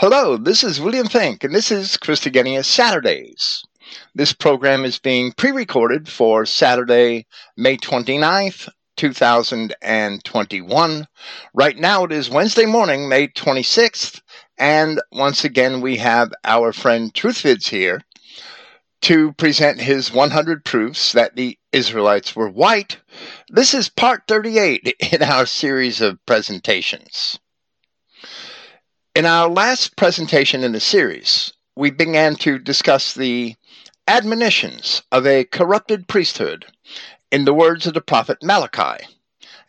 Hello, this is William Finck, and this is Christogenea Saturdays. This program is being pre recorded for Saturday, May 29th, 2021. Right now it is Wednesday morning, May 26th, and once again we have our friend Truthvids here to present his 100 proofs that the Israelites were white. This is part 38 in our series of presentations. In our last presentation in the series, we began to discuss the admonitions of a corrupted priesthood in the words of the prophet Malachi.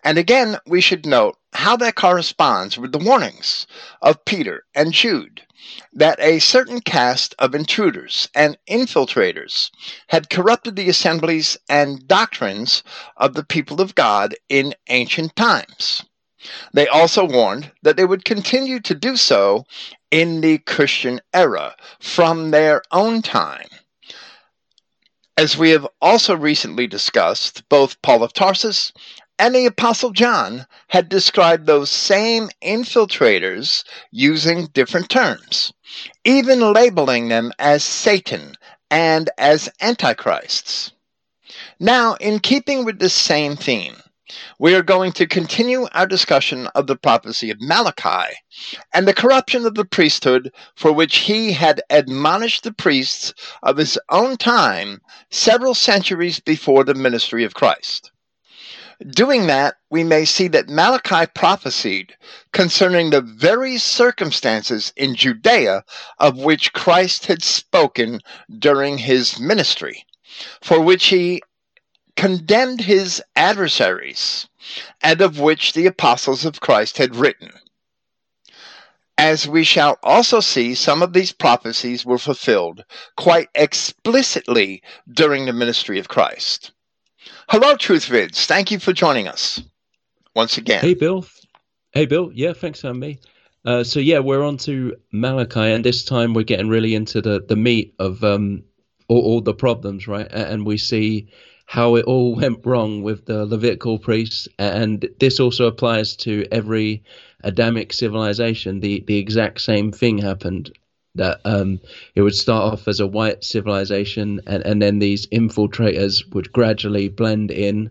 And again, we should note how that corresponds with the warnings of Peter and Jude that a certain caste of intruders and infiltrators had corrupted the assemblies and doctrines of the people of God in ancient times. They also warned that they would continue to do so in the Christian era from their own time. As we have also recently discussed, both Paul of Tarsus and the Apostle John had described those same infiltrators using different terms, even labeling them as Satan and as antichrists. Now, in keeping with this same theme, we are going to continue our discussion of the prophecy of Malachi and the corruption of the priesthood for which he had admonished the priests of his own time several centuries before the ministry of Christ. Doing that, we may see that Malachi prophesied concerning the very circumstances in Judea of which Christ had spoken during his ministry, for which he condemned his adversaries, and of which the apostles of Christ had written. As we shall also see, some of these prophecies were fulfilled quite explicitly during the ministry of Christ. Hello, Truthvids. Thank you for joining us once again. Hey, Bill. Hey, Bill. Yeah, thanks me. Uh, so yeah, we're on to Malachi, and this time we're getting really into the the meat of um, all, all the problems, right? And we see how it all went wrong with the Levitical priests, and this also applies to every Adamic civilization. The the exact same thing happened. That um, it would start off as a white civilization, and, and then these infiltrators would gradually blend in,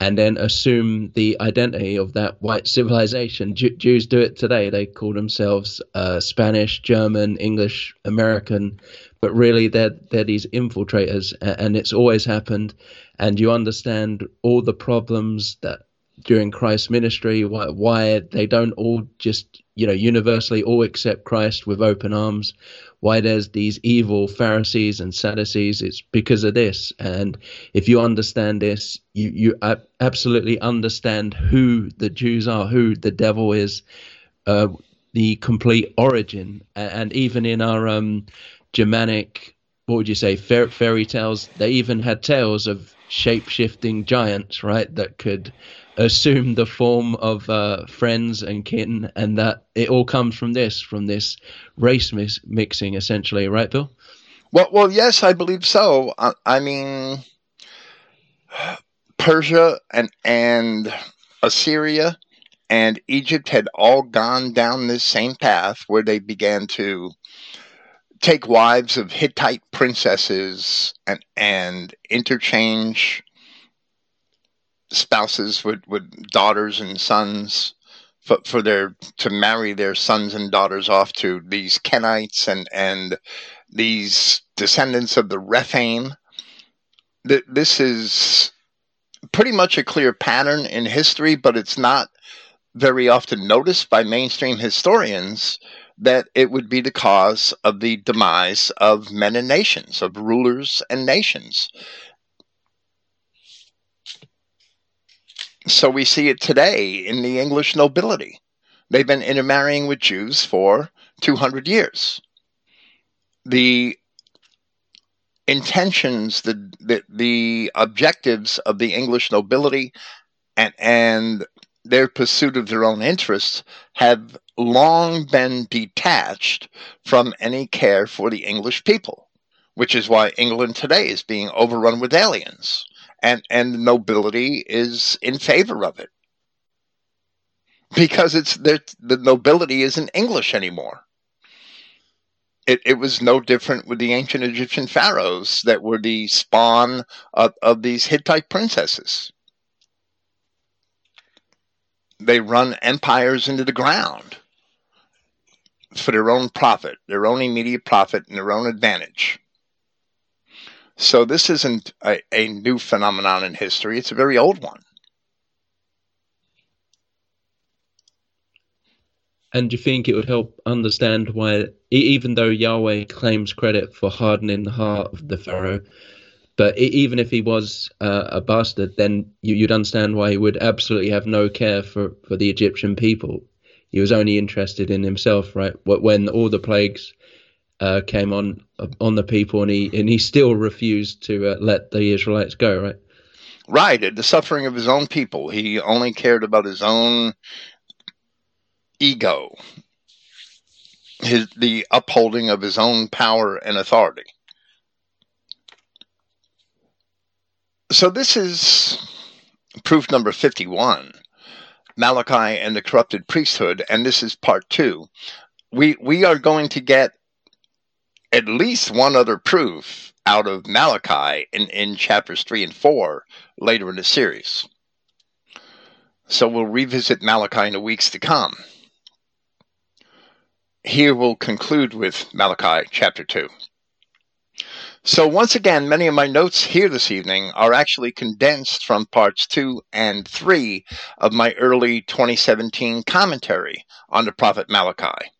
and then assume the identity of that white civilization. Jew- Jews do it today. They call themselves uh, Spanish, German, English, American, but really they're they're these infiltrators, and it's always happened and you understand all the problems that during Christ's ministry, why, why they don't all just, you know, universally all accept Christ with open arms, why there's these evil Pharisees and Sadducees, it's because of this. And if you understand this, you, you absolutely understand who the Jews are, who the devil is, uh, the complete origin. And even in our um, Germanic, what would you say, fairy tales, they even had tales of shape shifting giants, right? That could assume the form of uh, friends and kin, and that it all comes from this, from this race mis- mixing, essentially, right, Bill? Well, well, yes, I believe so. I, I mean, Persia and and Assyria and Egypt had all gone down this same path where they began to take wives of Hittite princesses and and interchange spouses with, with daughters and sons for, for their to marry their sons and daughters off to these Kenites and and these descendants of the Rephaim. This is pretty much a clear pattern in history, but it's not very often noticed by mainstream historians that it would be the cause of the demise of men and nations, of rulers and nations. So we see it today in the English nobility. They've been intermarrying with Jews for 200 years. The intentions, the, the, the objectives of the English nobility and, and their pursuit of their own interests have long been detached from any care for the English people, which is why England today is being overrun with aliens, and, and the nobility is in favor of it. Because it's the nobility isn't English anymore. it, it was no different with the ancient Egyptian pharaohs that were the spawn of, of these Hittite princesses. They run empires into the ground for their own profit, their own immediate profit, and their own advantage. So this isn't a, a new phenomenon in history, it's a very old one. And do you think it would help understand why, even though Yahweh claims credit for hardening the heart of the Pharaoh, but even if he was uh, a bastard, then you, would understand why he would absolutely have no care for, for the Egyptian people. He was only interested in himself, right? When all the plagues uh, came on on the people, and he and he still refused to uh, let the Israelites go, right? Right, the suffering of his own people. He only cared about his own ego, his the upholding of his own power and authority. So this is proof number 51, Malachi and the corrupted priesthood, and this is part 2. We we are going to get at least one other proof out of Malachi in, in chapters 3 and 4 later in the series. So we'll revisit Malachi in the weeks to come here we'll conclude with Malachi chapter 2. So, once again, many of my notes here this evening are actually condensed from parts 2 and 3 of my early 2017 commentary on the prophet Malachi,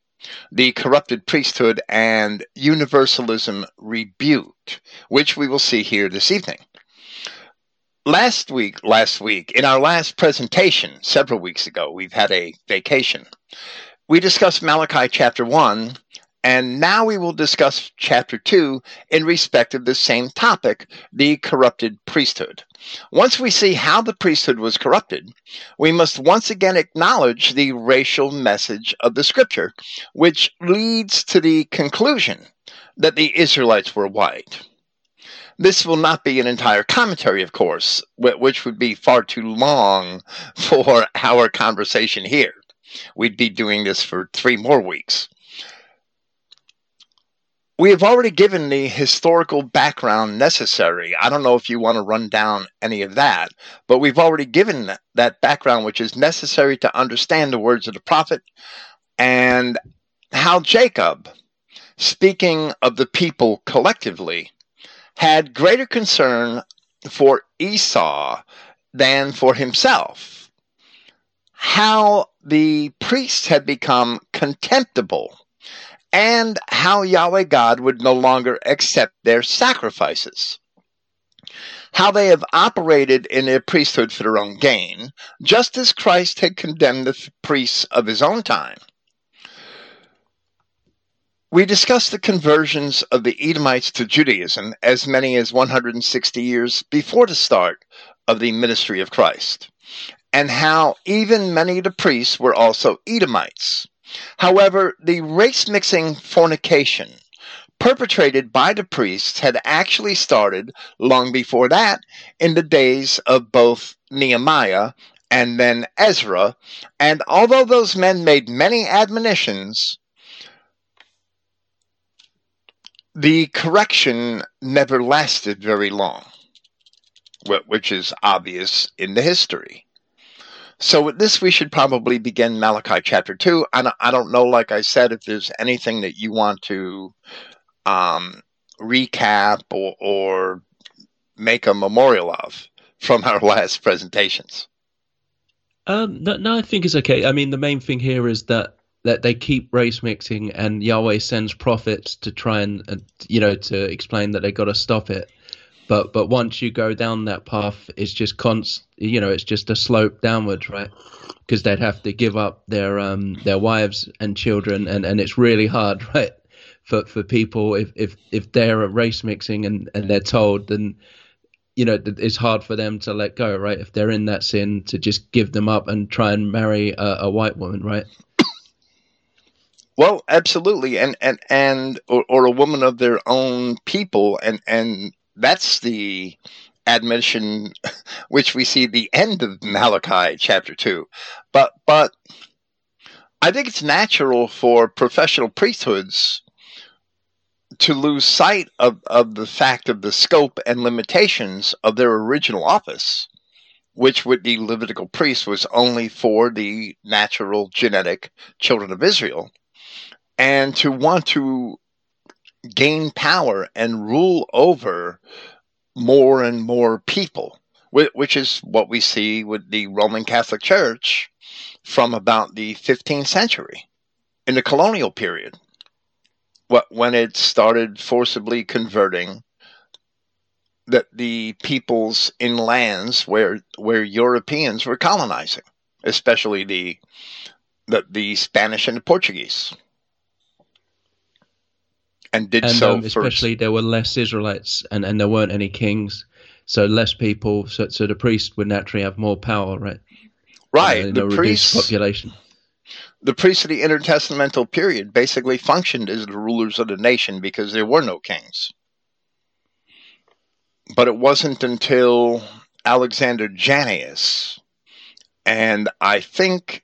the corrupted priesthood and universalism rebuked, which we will see here this evening. Last week, last week, in our last presentation, several weeks ago, we've had a vacation we discussed Malachi chapter 1, and now we will discuss chapter 2 in respect of the same topic, the corrupted priesthood. Once we see how the priesthood was corrupted, we must once again acknowledge the racial message of the scripture, which leads to the conclusion that the Israelites were white. This will not be an entire commentary, of course, which would be far too long for our conversation here we'd be doing this for three more weeks. We have already given the historical background necessary. I don't know if you want to run down any of that, but we've already given that background which is necessary to understand the words of the prophet and how Jacob, speaking of the people collectively, had greater concern for Esau than for himself. How the priests had become contemptible and how Yahweh God would no longer accept their sacrifices. How they have operated in their priesthood for their own gain, just as Christ had condemned the priests of his own time. We discussed the conversions of the Edomites to Judaism as many as 160 years before the start of the ministry of Christ and how even many of the priests were also Edomites. However, the race mixing fornication perpetrated by the priests had actually started long before that in the days of both Nehemiah and then Ezra. And although those men made many admonitions, the correction never lasted very long, which is obvious in the history. So with this, we should probably begin Malachi chapter two. And I don't know, like I said, if there's anything that you want to um, recap or, or make a memorial of from our last presentations. Um, no, no, I think it's okay. I mean, the main thing here is that that they keep race mixing, and Yahweh sends prophets to try and, uh, you know, to explain that they got to stop it but but once you go down that path it's just const you know it's just a slope downwards right? Because they'd have to give up their um their wives and children and and it's really hard right? For for people if if if they're a race mixing and and they're told then you know it's hard for them to let go right? If they're in that sin to just give them up and try and marry a, a white woman right? Well, absolutely, and and and or, or, a woman of their own people, and and that's the admission which we see the end of Malachi chapter 2. But but I think it's natural for professional priesthoods to lose sight of, of the fact of the scope and limitations of their original office, which with the Levitical priests was only for the natural genetic children of Israel, and to want to gain power and rule over more and more people, which is what we see with the Roman Catholic Church from about the 15th century in the colonial period when it started forcibly converting that the peoples in lands where where Europeans were colonizing, especially the the, the Spanish and the Portuguese. And did and, so um, especially there were less Israelites and, and there weren't any kings, so less people. So, so the priests would naturally have more power, right? Right. Uh, the priest population the priests of the intertestamental period basically functioned as the rulers of the nation because there were no kings. But it wasn't until Alexander Jannaeus, and I think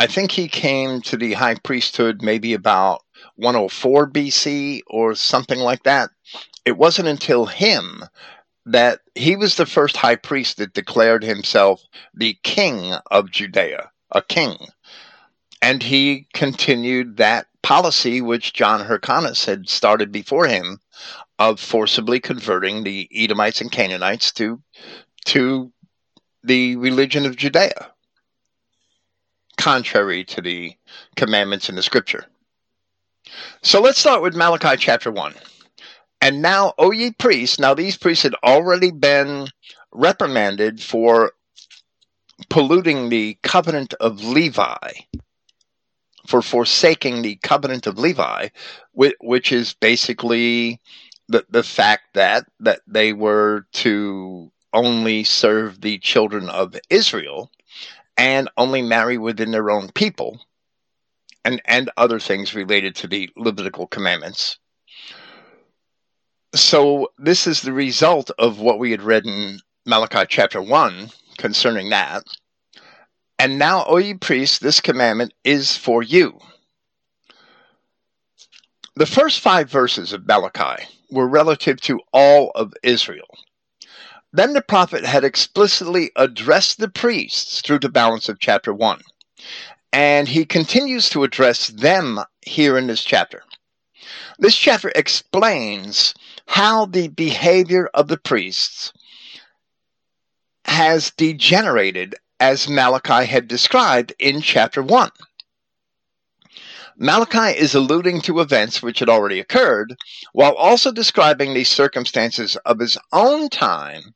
I think he came to the high priesthood maybe about 104 BC or something like that. It wasn't until him that he was the first high priest that declared himself the king of Judea a king. And he continued that policy which John Hyrcanus had started before him of forcibly converting the Edomites and Canaanites to, to the religion of Judea, contrary to the commandments in the scripture. So let's start with Malachi chapter 1. And now, O ye priests, now these priests had already been reprimanded for polluting the covenant of Levi, for forsaking the covenant of Levi, which is basically the, the fact that, that they were to only serve the children of Israel and only marry within their own people and, and other things related to the Levitical commandments. So, this is the result of what we had read in Malachi chapter 1 concerning that. And now, O ye priests, this commandment is for you. The first five verses of Malachi were relative to all of Israel. Then the prophet had explicitly addressed the priests through the balance of chapter 1. And he continues to address them here in this chapter. This chapter explains how the behavior of the priests has degenerated as Malachi had described in chapter 1. Malachi is alluding to events which had already occurred, while also describing the circumstances of his own time,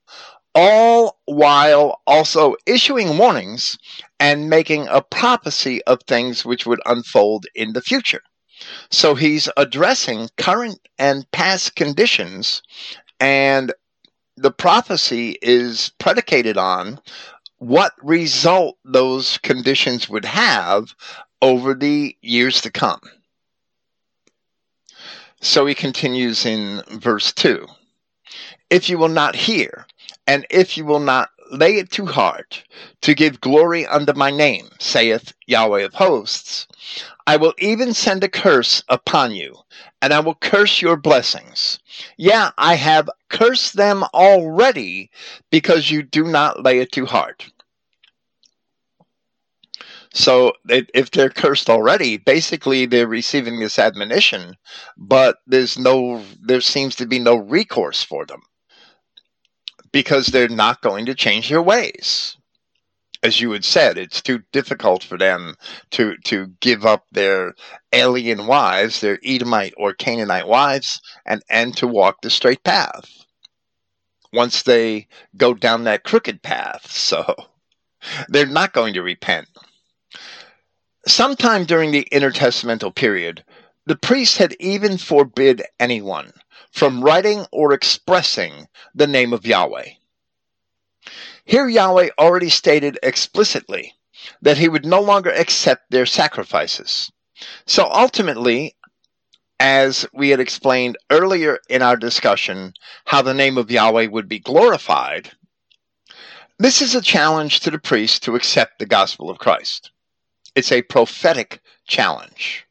all while also issuing warnings and making a prophecy of things which would unfold in the future. So he's addressing current and past conditions, and the prophecy is predicated on what result those conditions would have over the years to come. So he continues in verse 2 If you will not hear, and if you will not lay it to heart to give glory unto my name, saith Yahweh of hosts, I will even send a curse upon you, and I will curse your blessings. Yeah, I have cursed them already because you do not lay it to heart. So if they're cursed already, basically they're receiving this admonition, but there's no, there seems to be no recourse for them because they're not going to change their ways as you had said, it's too difficult for them to to give up their alien wives, their Edomite or Canaanite wives, and and to walk the straight path. Once they go down that crooked path, so they're not going to repent. Sometime during the intertestamental period, the priest had even forbid anyone from writing or expressing the name of Yahweh. Here, Yahweh already stated explicitly that he would no longer accept their sacrifices. So ultimately, as we had explained earlier in our discussion, how the name of Yahweh would be glorified, this is a challenge to the priest to accept the gospel of Christ. It's a prophetic challenge.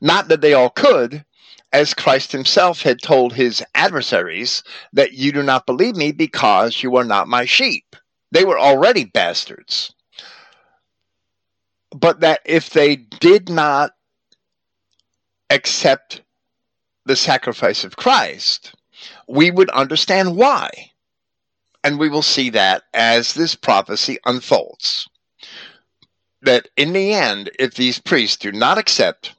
Not that they all could, as Christ himself had told his adversaries that you do not believe me because you are not my sheep. They were already bastards. But that if they did not accept the sacrifice of Christ, we would understand why. And we will see that as this prophecy unfolds. That in the end, if these priests do not accept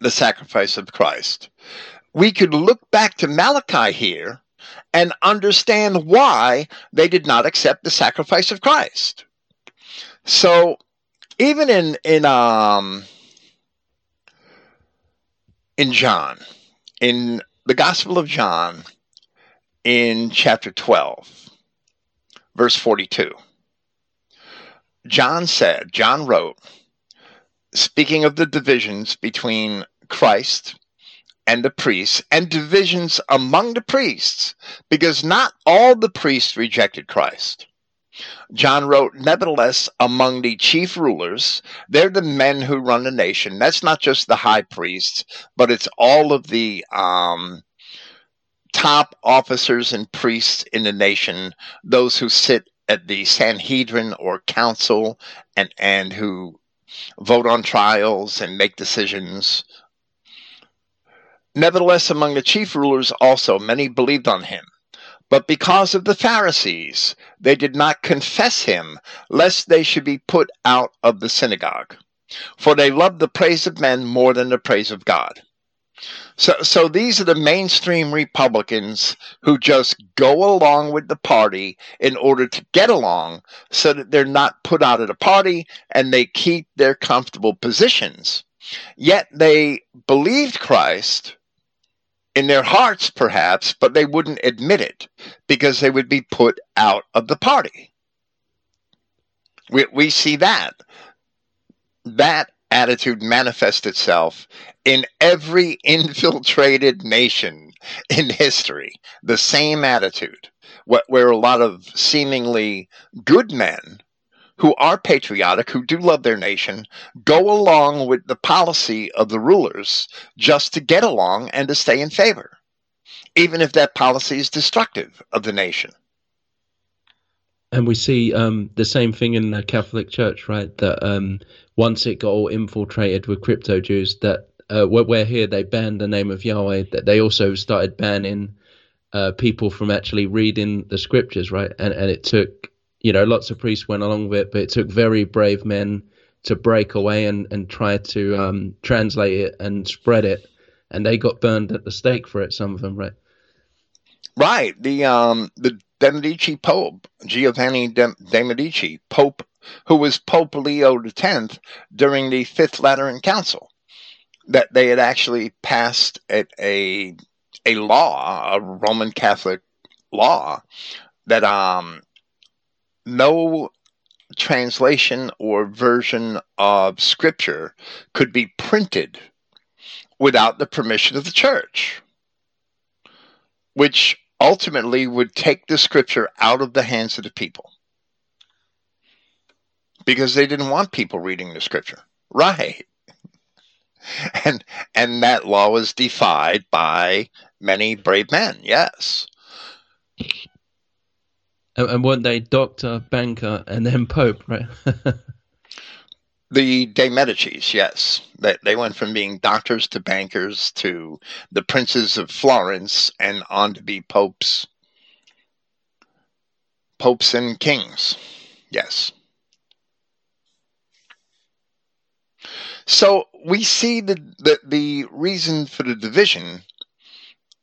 the sacrifice of Christ, we could look back to Malachi here and understand why they did not accept the sacrifice of Christ. So even in in um in John, in the Gospel of John, in chapter 12, verse 42, John said, John wrote, speaking of the divisions between Christ and the priests, and divisions among the priests, because not all the priests rejected Christ. John wrote, Nevertheless, among the chief rulers, they're the men who run the nation. That's not just the high priests, but it's all of the um, top officers and priests in the nation, those who sit at the Sanhedrin or council and, and who vote on trials and make decisions. Nevertheless, among the chief rulers also, many believed on him. But because of the Pharisees, they did not confess him, lest they should be put out of the synagogue. For they loved the praise of men more than the praise of God. So, so these are the mainstream Republicans who just go along with the party in order to get along so that they're not put out of the party and they keep their comfortable positions. Yet they believed Christ in their hearts, perhaps, but they wouldn't admit it because they would be put out of the party. We, we see that. That attitude manifests itself in every infiltrated nation in history. The same attitude, where a lot of seemingly good men who are patriotic, who do love their nation, go along with the policy of the rulers just to get along and to stay in favor, even if that policy is destructive of the nation. And we see um, the same thing in the Catholic Church, right? That um, once it got all infiltrated with crypto Jews, that uh, where here they banned the name of Yahweh, that they also started banning uh, people from actually reading the scriptures, right? And and it took you know, lots of priests went along with it, but it took very brave men to break away and, and try to um, translate it and spread it. And they got burned at the stake for it, some of them, right? Right. The um the De Medici Pope, Giovanni De, Medici, Pope, who was Pope Leo X during the Fifth Lateran Council, that they had actually passed a, a, a law, a Roman Catholic law, that um no translation or version of scripture could be printed without the permission of the church, which ultimately would take the scripture out of the hands of the people because they didn't want people reading the scripture. Right. And and that law was defied by many brave men. Yes. And, and weren't they doctor, banker, and then pope, right? the De Medicis, yes. They, they went from being doctors to bankers to the princes of Florence and on to be popes. Popes and kings, yes. So we see the, the, the reason for the division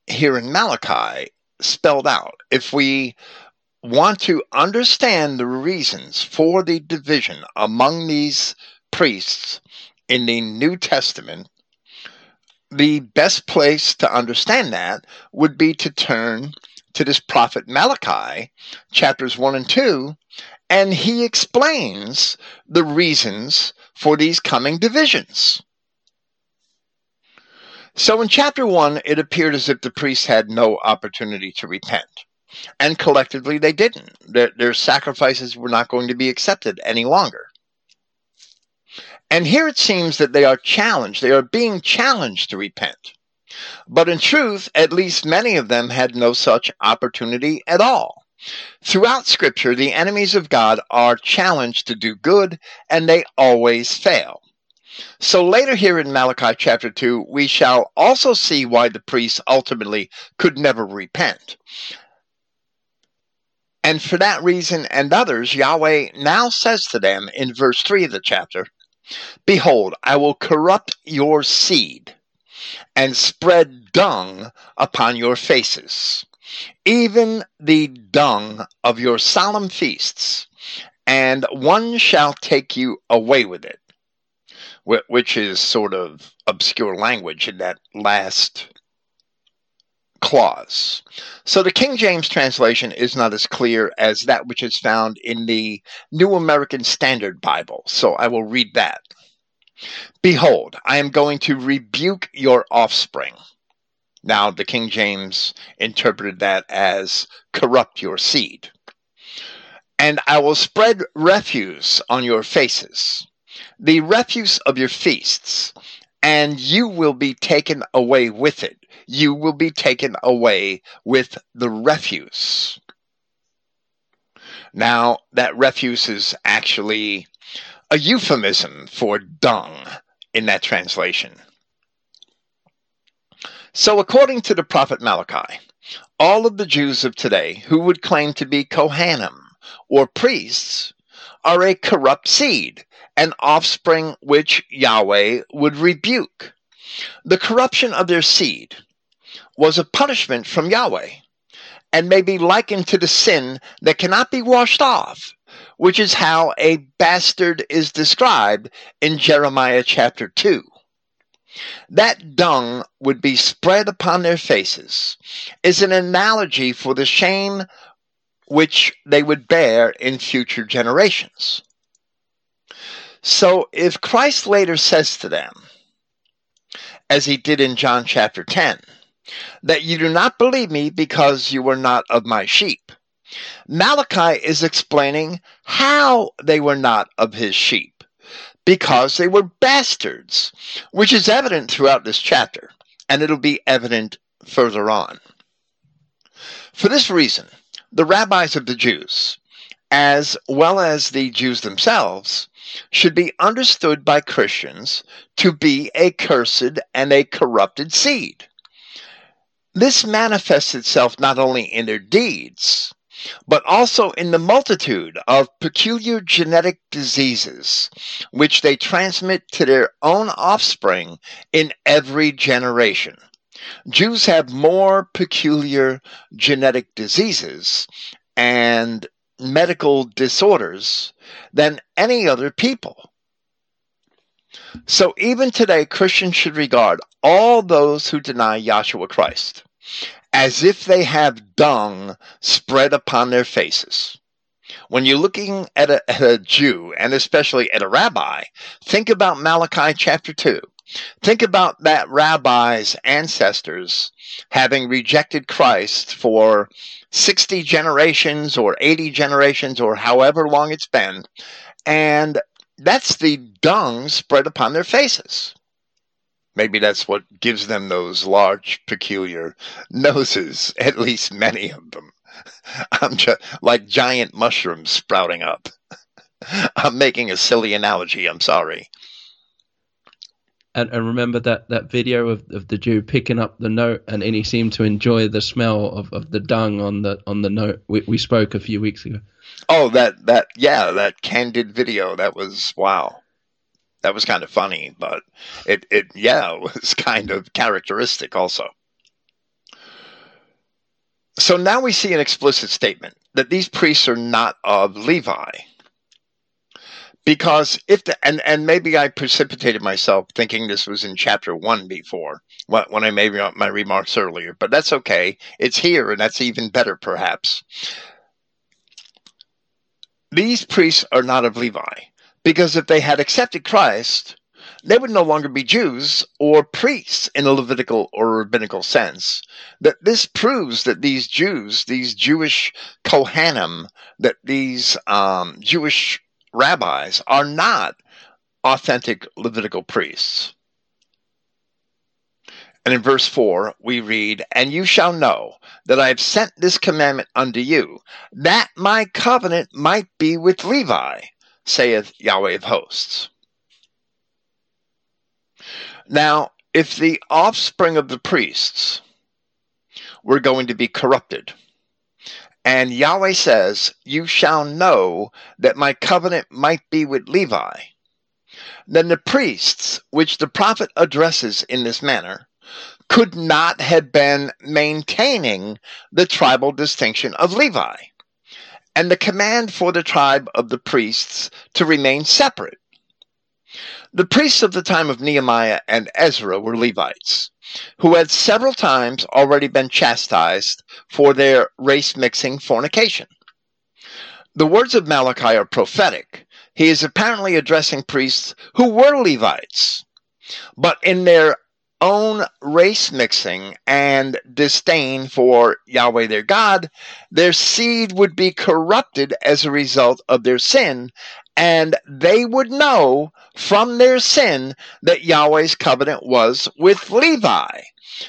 here in Malachi spelled out. If we want to understand the reasons for the division among these priests in the New Testament, the best place to understand that would be to turn to this prophet Malachi, chapters 1 and 2, and he explains the reasons for these coming divisions. So in chapter 1, it appeared as if the priests had no opportunity to repent. And collectively, they didn't. Their, their sacrifices were not going to be accepted any longer. And here it seems that they are challenged, they are being challenged to repent. But in truth, at least many of them had no such opportunity at all. Throughout Scripture, the enemies of God are challenged to do good, and they always fail. So later here in Malachi chapter 2, we shall also see why the priests ultimately could never repent. And for that reason and others, Yahweh now says to them in verse 3 of the chapter Behold, I will corrupt your seed and spread dung upon your faces, even the dung of your solemn feasts, and one shall take you away with it. Which is sort of obscure language in that last clause. So the King James translation is not as clear as that which is found in the New American Standard Bible. So I will read that. Behold, I am going to rebuke your offspring. Now, the King James interpreted that as corrupt your seed. And I will spread refuse on your faces, the refuse of your feasts, and you will be taken away with it. You will be taken away with the refuse. Now, that refuse is actually a euphemism for dung in that translation. So, according to the prophet Malachi, all of the Jews of today who would claim to be Kohanim or priests are a corrupt seed, an offspring which Yahweh would rebuke. The corruption of their seed was a punishment from Yahweh and may be likened to the sin that cannot be washed off which is how a bastard is described in Jeremiah chapter 2. That dung would be spread upon their faces is an analogy for the shame which they would bear in future generations. So if Christ later says to them, as he did in John chapter 10, that you do not believe me because you were not of my sheep, Malachi is explaining how they were not of his sheep, because they were bastards, which is evident throughout this chapter, and it'll be evident further on. For this reason, the rabbis of the Jews, as well as the Jews themselves, should be understood by Christians to be a cursed and a corrupted seed. This manifests itself not only in their deeds, but also in the multitude of peculiar genetic diseases which they transmit to their own offspring in every generation. Jews have more peculiar genetic diseases and medical disorders than any other people. So even today, Christians should regard all those who deny Yahshua Christ as if they have dung spread upon their faces. When you're looking at a, at a, Jew, and especially at a rabbi, think about Malachi chapter 2. Think about that rabbi's ancestors having rejected Christ for 60 generations or 80 generations or however long it's been. And that's the dung spread upon their faces. Maybe that's what gives them those large, peculiar noses, at least many of them. I'm just like giant mushrooms sprouting up. I'm making a silly analogy, I'm sorry. And, and remember that, that video of, of the Jew picking up the note and, and he seemed to enjoy the smell of, of the dung on the on the note we, we spoke a few weeks ago. Oh that that yeah, that candid video. That was wow that was kind of funny, but it, it yeah, it was kind of characteristic also. So now we see an explicit statement that these priests are not of Levi. Because if the, and, and maybe I precipitated myself thinking this was in chapter one before when I made my remarks earlier, but that's okay. It's here, and that's even better, perhaps. These priests are not of Levi. Because if they had accepted Christ, they would no longer be Jews or priests in a Levitical or rabbinical sense. That this proves that these Jews, these Jewish Kohanim, that these um, Jewish rabbis are not authentic Levitical priests. And in verse 4, we read, And you shall know that I have sent this commandment unto you, that my covenant might be with Levi, saith Yahweh of hosts. Now, if the offspring of the priests were going to be corrupted, and Yahweh says, You shall know that my covenant might be with Levi, then the priests, which the prophet addresses in this manner, could not have been maintaining the tribal distinction of Levi and the command for the tribe of the priests to remain separate. The priests of the time of Nehemiah and Ezra were Levites, who had several times already been chastised for their race mixing fornication. The words of Malachi are prophetic. He is apparently addressing priests who were Levites, but in their own race mixing and disdain for Yahweh their God, their seed would be corrupted as a result of their sin, and they would know from their sin that Yahweh's covenant was with Levi,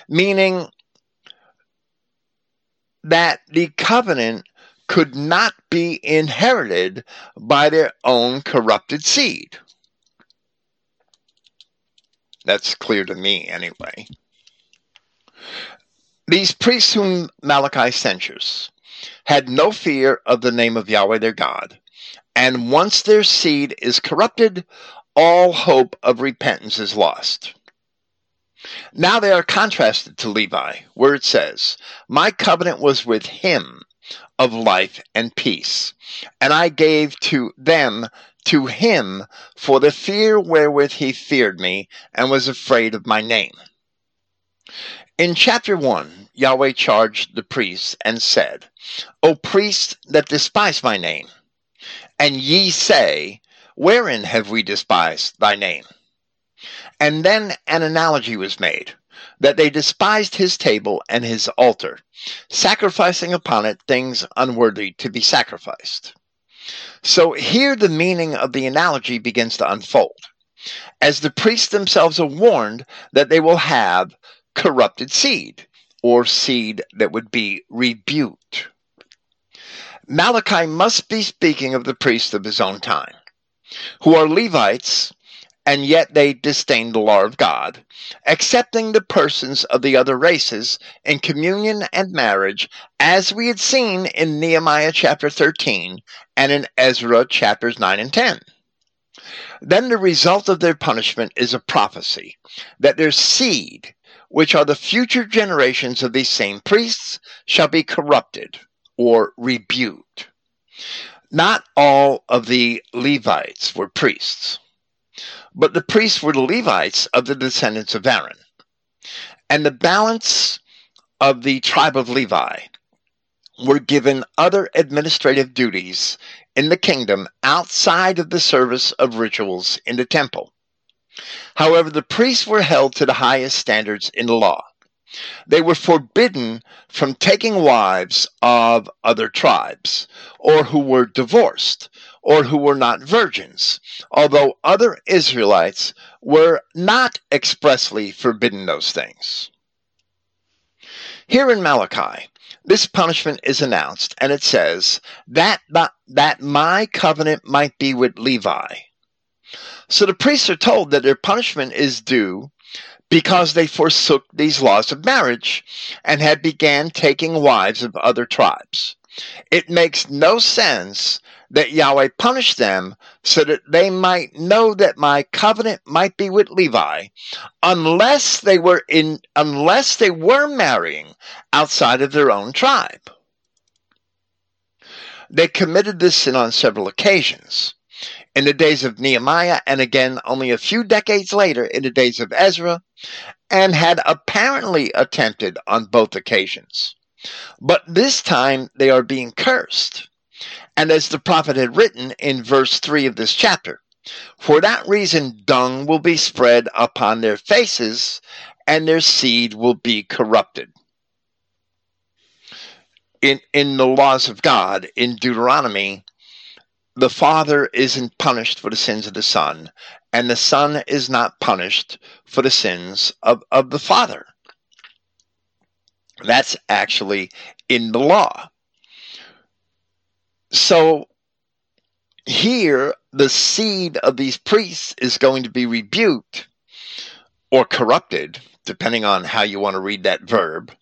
meaning that the covenant could not be inherited by their own corrupted seed. That's clear to me, anyway. These priests whom Malachi censures had no fear of the name of Yahweh their God, and once their seed is corrupted, all hope of repentance is lost. Now they are contrasted to Levi, where it says, My covenant was with him of life and peace, and I gave to them to him for the fear wherewith he feared me and was afraid of my name. In chapter 1, Yahweh charged the priests and said, O priests that despise my name, and ye say, Wherein have we despised thy name? And then an analogy was made that they despised his table and his altar, sacrificing upon it things unworthy to be sacrificed. So here the meaning of the analogy begins to unfold, as the priests themselves are warned that they will have corrupted seed, or seed that would be rebuked. Malachi must be speaking of the priests of his own time, who are Levites and yet they disdain the law of God, accepting the persons of the other races in communion and marriage, as we had seen in Nehemiah chapter 13 and in Ezra chapters 9 and 10. Then the result of their punishment is a prophecy that their seed, which are the future generations of these same priests, shall be corrupted or rebuked. Not all of the Levites were priests but the priests were the Levites of the descendants of Aaron. And the balance of the tribe of Levi were given other administrative duties in the kingdom outside of the service of rituals in the temple. However, the priests were held to the highest standards in the law. They were forbidden from taking wives of other tribes or who were divorced or who were not virgins, although other Israelites were not expressly forbidden those things. Here in Malachi, this punishment is announced, and it says, that, that my covenant might be with Levi. So the priests are told that their punishment is due because they forsook these laws of marriage and had began taking wives of other tribes. It makes no sense that Yahweh punished them so that they might know that my covenant might be with Levi unless they were in unless they were marrying outside of their own tribe. They committed this sin on several occasions. In the days of Nehemiah, and again only a few decades later in the days of Ezra, and had apparently attempted on both occasions. But this time they are being cursed and as the prophet had written in verse 3 of this chapter. For that reason, dung will be spread upon their faces, and their seed will be corrupted. In, in the laws of God, in Deuteronomy, the Father isn't punished for the sins of the Son, and the Son is not punished for the sins of, of the Father. That's actually in the law. So here, the seed of these priests is going to be rebuked or corrupted, depending on how you want to read that verb,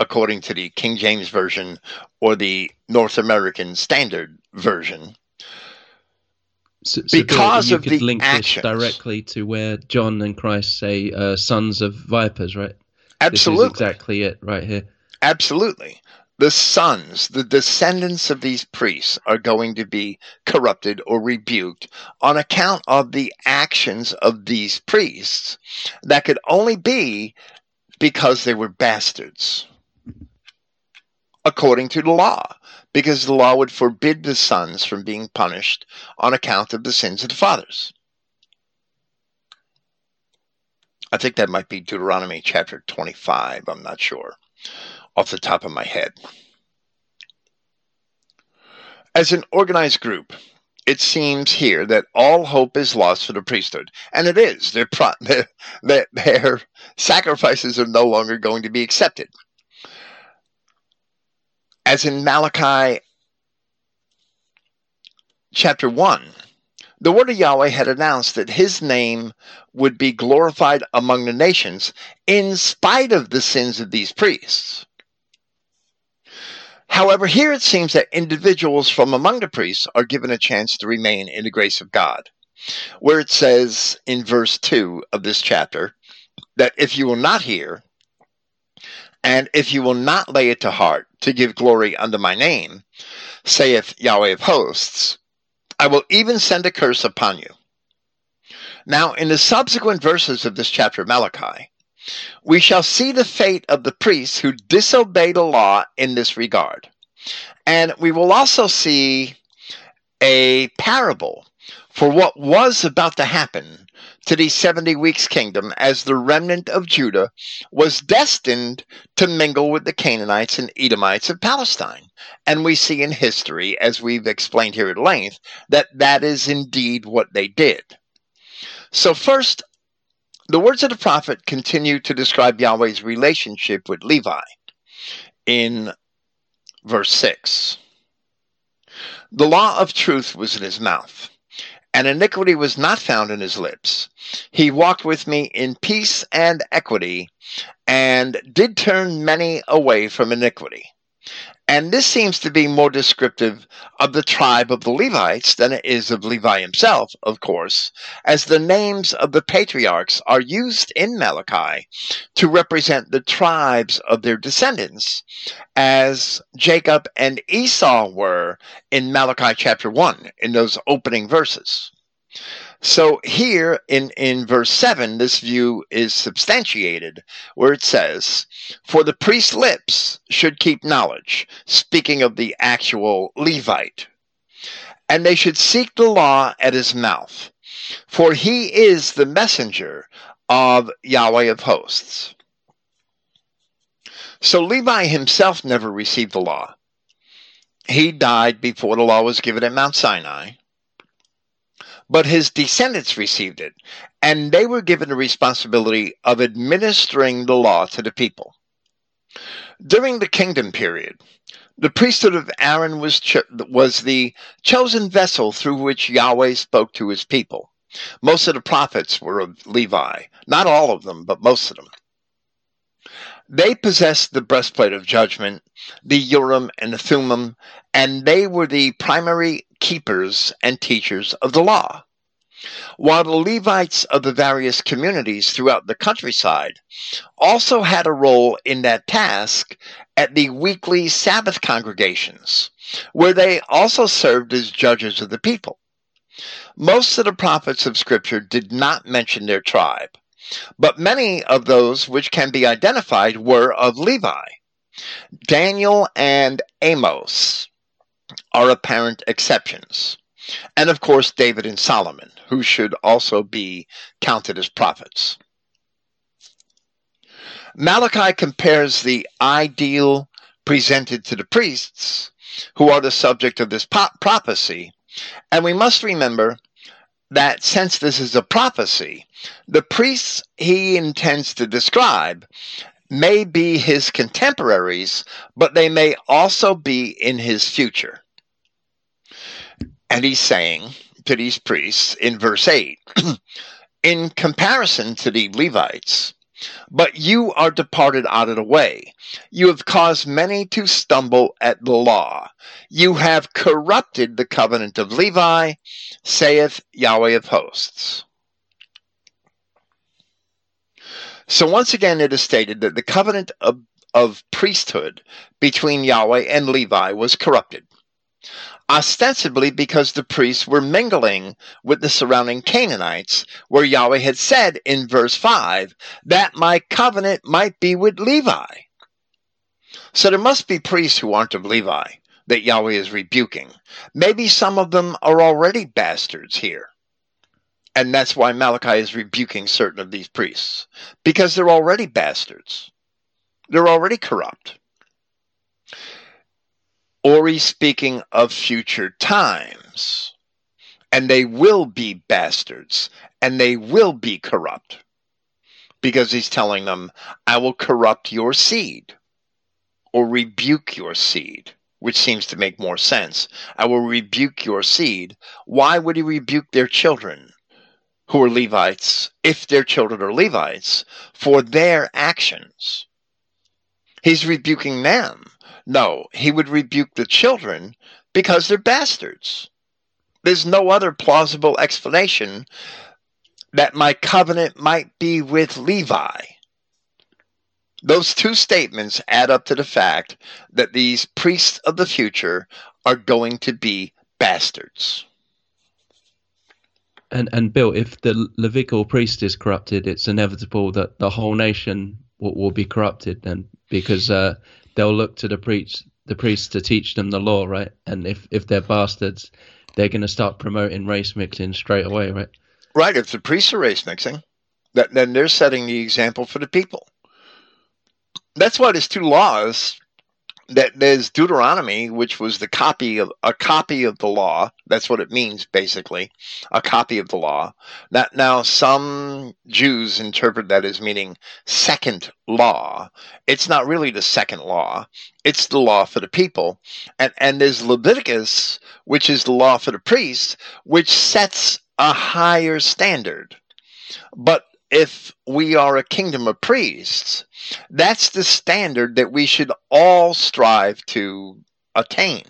according to the King James Version or the North American Standard Version. So, so because Bill, of the link actions. this directly to where John and Christ say, uh, "Sons of vipers," right? Absolutely, this is exactly it, right here. Absolutely. The sons, the descendants of these priests, are going to be corrupted or rebuked on account of the actions of these priests that could only be because they were bastards, according to the law, because the law would forbid the sons from being punished on account of the sins of the fathers. I think that might be Deuteronomy chapter 25, I'm not sure off the top of my head. As an organized group, it seems here that all hope is lost for the priesthood, and it is. Their, pro- their, their, their sacrifices are no longer going to be accepted. As in Malachi chapter 1, the word of Yahweh had announced that his name would be glorified among the nations in spite of the sins of these priests. However, here it seems that individuals from among the priests are given a chance to remain in the grace of God, where it says in verse 2 of this chapter that if you will not hear, and if you will not lay it to heart to give glory unto my name, saith Yahweh of hosts, I will even send a curse upon you. Now, in the subsequent verses of this chapter of Malachi, we shall see the fate of the priests who disobey the law in this regard. And we will also see a parable for what was about to happen to the 70 weeks kingdom as the remnant of Judah was destined to mingle with the Canaanites and Edomites of Palestine. And we see in history, as we've explained here at length, that that is indeed what they did. So, first, the words of the prophet continue to describe Yahweh's relationship with Levi in verse 6. The law of truth was in his mouth, and iniquity was not found in his lips. He walked with me in peace and equity, and did turn many away from iniquity. And this seems to be more descriptive of the tribe of the Levites than it is of Levi himself, of course, as the names of the patriarchs are used in Malachi to represent the tribes of their descendants, as Jacob and Esau were in Malachi chapter 1, in those opening verses. So here in, in verse 7, this view is substantiated where it says, For the priest's lips should keep knowledge, speaking of the actual Levite, and they should seek the law at his mouth, for he is the messenger of Yahweh of hosts. So Levi himself never received the law. He died before the law was given at Mount Sinai but his descendants received it, and they were given the responsibility of administering the law to the people. During the kingdom period, the priesthood of Aaron was, cho- was the chosen vessel through which Yahweh spoke to his people. Most of the prophets were of Levi, not all of them, but most of them. They possessed the breastplate of judgment, the Urim and the Thummim, and they were the primary keepers and teachers of the law. While the Levites of the various communities throughout the countryside also had a role in that task at the weekly Sabbath congregations, where they also served as judges of the people. Most of the prophets of Scripture did not mention their tribe, but many of those which can be identified were of Levi. Daniel and Amos are apparent exceptions. And of course, David and Solomon, who should also be counted as prophets. Malachi compares the ideal presented to the priests, who are the subject of this prophecy, And we must remember that since this is a prophecy, the priests he intends to describe may be his contemporaries, but they may also be in his future. And he's saying to these priests in verse 8 in comparison to the Levites, but you are departed out of the way. You have caused many to stumble at the law. You have corrupted the covenant of Levi, saith Yahweh of hosts. So once again, it is stated that the covenant of, of priesthood between Yahweh and Levi was corrupted ostensibly because the priests were mingling with the surrounding Canaanites, where Yahweh had said in verse 5 that my covenant might be with Levi. So there must be priests who aren't of Levi that Yahweh is rebuking. Maybe some of them are already bastards here. And that's why Malachi is rebuking certain of these priests, because they're already bastards. They're already corrupt or he's speaking of future times. And they will be bastards, and they will be corrupt. Because he's telling them, I will corrupt your seed, or rebuke your seed, which seems to make more sense. I will rebuke your seed. Why would he rebuke their children? Who are Levites, if their children are Levites, for their actions. He's rebuking them no, he would rebuke the children because they're bastards. There's no other plausible explanation that my covenant might be with Levi. Those two statements add up to the fact that these priests of the future are going to be bastards. And and Bill, if the Levitical priest is corrupted, it's inevitable that the whole nation will, will be corrupted then, because uh, they'll look to the priest the priests to teach them the law, right? And if if they're bastards, they're going to start promoting race mixing straight away, right? Right. If the priests are race mixing, that, then they're setting the example for the people. That's why there's two laws that there's Deuteronomy, which was the copy of a copy of the law. That's what it means, basically, a copy of the law. That now some Jews interpret that as meaning second law. It's not really the second law; it's the law for the people. And and there's Leviticus, which is the law for the priests, which sets a higher standard. But if we are a kingdom of priests, that's the standard that we should all strive to attain.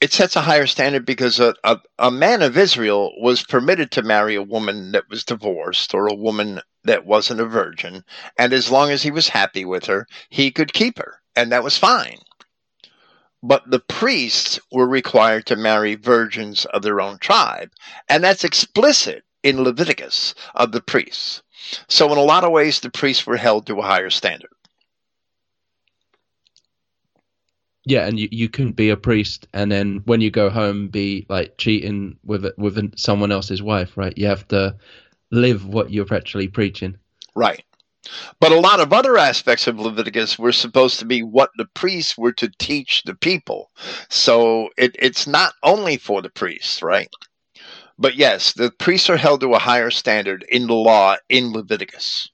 It sets a higher standard because a, a, a, man of Israel was permitted to marry a woman that was divorced or a woman that wasn't a virgin, and as long as he was happy with her, he could keep her, and that was fine. But the priests were required to marry virgins of their own tribe. And that's explicit in Leviticus of the priests. So, in a lot of ways, the priests were held to a higher standard. Yeah, and you, you couldn't be a priest and then when you go home be like cheating with with someone else's wife, right? You have to live what you're actually preaching. Right. But a lot of other aspects of Leviticus were supposed to be what the priests were to teach the people. So it, it's not only for the priests, right? But yes, the priests are held to a higher standard in the law in Leviticus.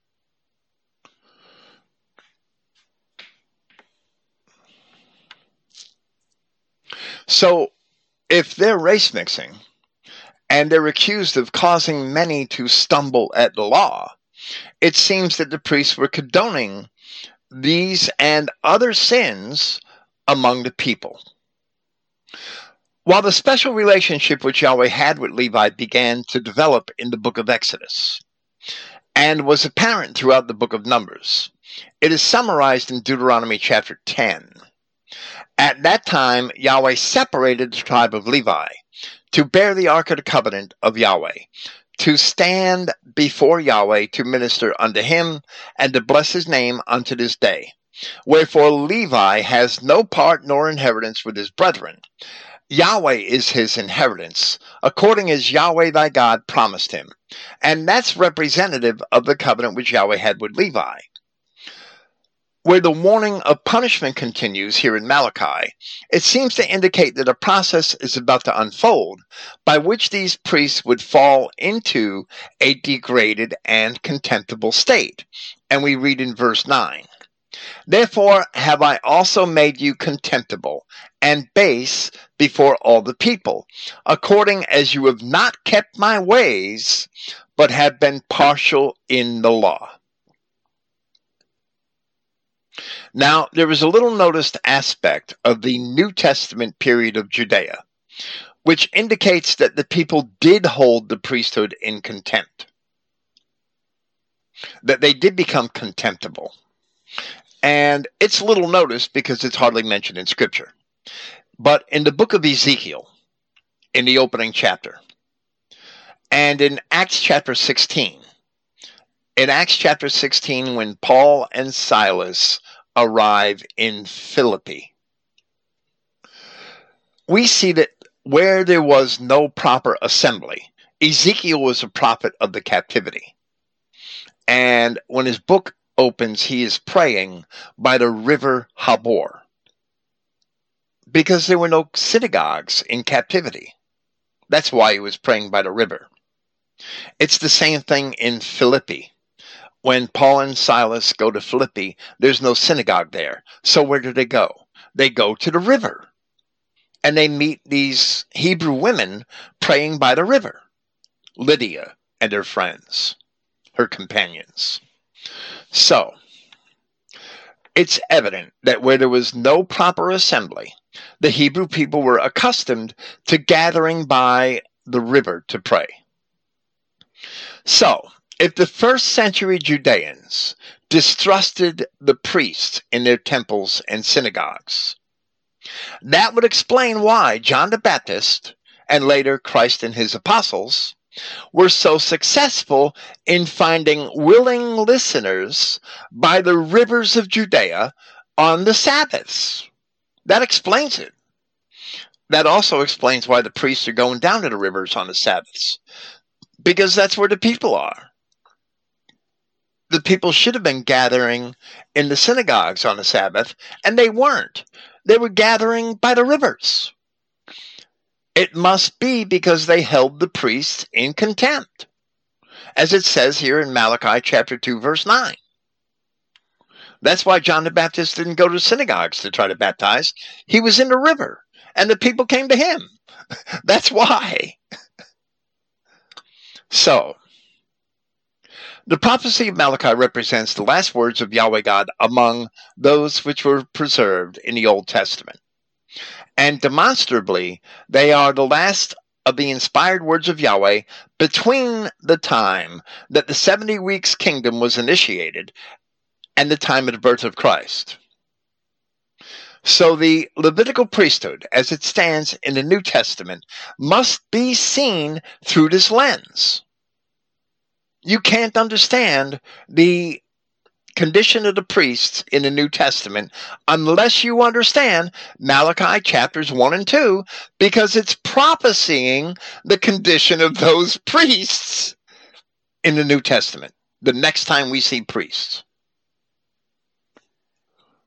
So if they're race mixing and they're accused of causing many to stumble at the law, it seems that the priests were condoning these and other sins among the people. While the special relationship which Yahweh had with Levi began to develop in the book of Exodus and was apparent throughout the book of Numbers, it is summarized in Deuteronomy chapter 10. At that time, Yahweh separated the tribe of Levi to bear the ark of the covenant of Yahweh, to stand before Yahweh to minister unto him, and to bless his name unto this day. Wherefore Levi has no part nor inheritance with his brethren. Yahweh is his inheritance, according as Yahweh thy God promised him. And that's representative of the covenant which Yahweh had with Levi. Where the warning of punishment continues here in Malachi, it seems to indicate that a process is about to unfold by which these priests would fall into a degraded and contemptible state. And we read in verse 9 Therefore have I also made you contemptible and base before all the people, according as you have not kept my ways, but have been partial in the law. Now, there is a little noticed aspect of the New Testament period of Judea, which indicates that the people did hold the priesthood in contempt, that they did become contemptible. And it's little noticed because it's hardly mentioned in Scripture. But in the book of Ezekiel, in the opening chapter, and in Acts chapter 16, in Acts chapter 16, when Paul and Silas arrive in Philippi. We see that where there was no proper assembly, Ezekiel was a prophet of the captivity. And when his book opens, he is praying by the river Habor because there were no synagogues in captivity. That's why he was praying by the river. It's the same thing in Philippi when Paul and Silas go to Philippi, there's no synagogue there. So where do they go? They go to the river. And they meet these Hebrew women praying by the river Lydia and her friends, her companions. So, it's evident that where there was no proper assembly, the Hebrew people were accustomed to gathering by the river to pray. So, if the first century Judeans distrusted the priests in their temples and synagogues, that would explain why John the Baptist and later Christ and his apostles were so successful in finding willing listeners by the rivers of Judea on the Sabbaths. That explains it. That also explains why the priests are going down to the rivers on the Sabbaths, because that's where the people are the people should have been gathering in the synagogues on the Sabbath, and they weren't. They were gathering by the rivers. It must be because they held the priests in contempt, as it says here in Malachi chapter 2, verse 9. That's why John the Baptist didn't go to synagogues to try to baptize. He was in the river, and the people came to him. That's why. So, the prophecy of Malachi represents the last words of Yahweh God among those which were preserved in the Old Testament. And demonstrably, they are the last of the inspired words of Yahweh between the time that the 70 weeks kingdom was initiated and the time of the birth of Christ. So the Levitical priesthood, as it stands in the New Testament, must be seen through this lens you can't understand the condition of the priests in the New Testament unless you understand Malachi chapters 1 and 2 because it's prophesying the condition of those priests in the New Testament the next time we see priests.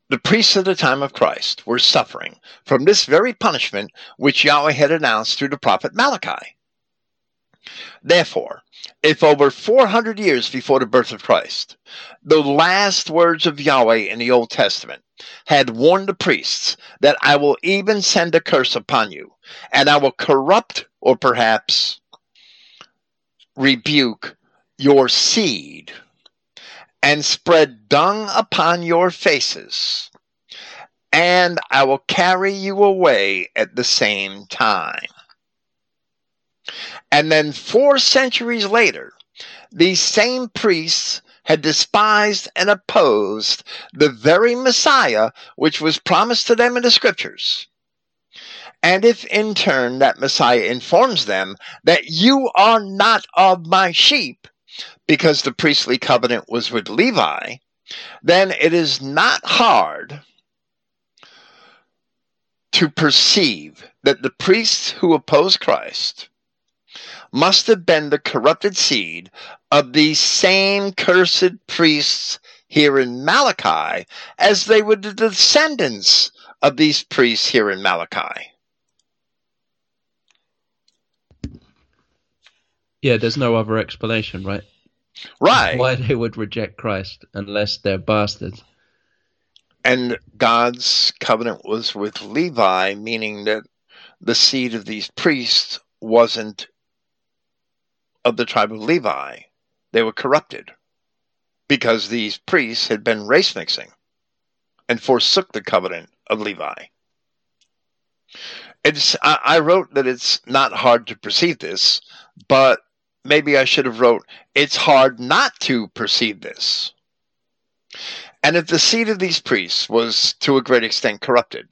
The priests of the time of Christ were suffering from this very punishment which Yahweh had announced through the prophet Malachi. Therefore, if over 400 years before the birth of Christ, the last words of Yahweh in the Old Testament had warned the priests that I will even send a curse upon you, and I will corrupt or perhaps rebuke your seed and spread dung upon your faces, and I will carry you away at the same time. And then four centuries later, these same priests had despised and opposed the very Messiah which was promised to them in the scriptures. And if in turn that Messiah informs them that you are not of my sheep, because the priestly covenant was with Levi, then it is not hard to perceive that the priests who oppose Christ must have been the corrupted seed of these same cursed priests here in Malachi as they were the descendants of these priests here in Malachi. Yeah, there's no other explanation, right? Right. Why they would reject Christ unless they're bastards. And God's covenant was with Levi, meaning that the seed of these priests wasn't of the tribe of Levi. They were corrupted because these priests had been race mixing and forsook the covenant of Levi. It's I, I wrote that it's not hard to perceive this, but maybe I should have wrote it's hard not to perceive this. And if the seed of these priests was to a great extent corrupted,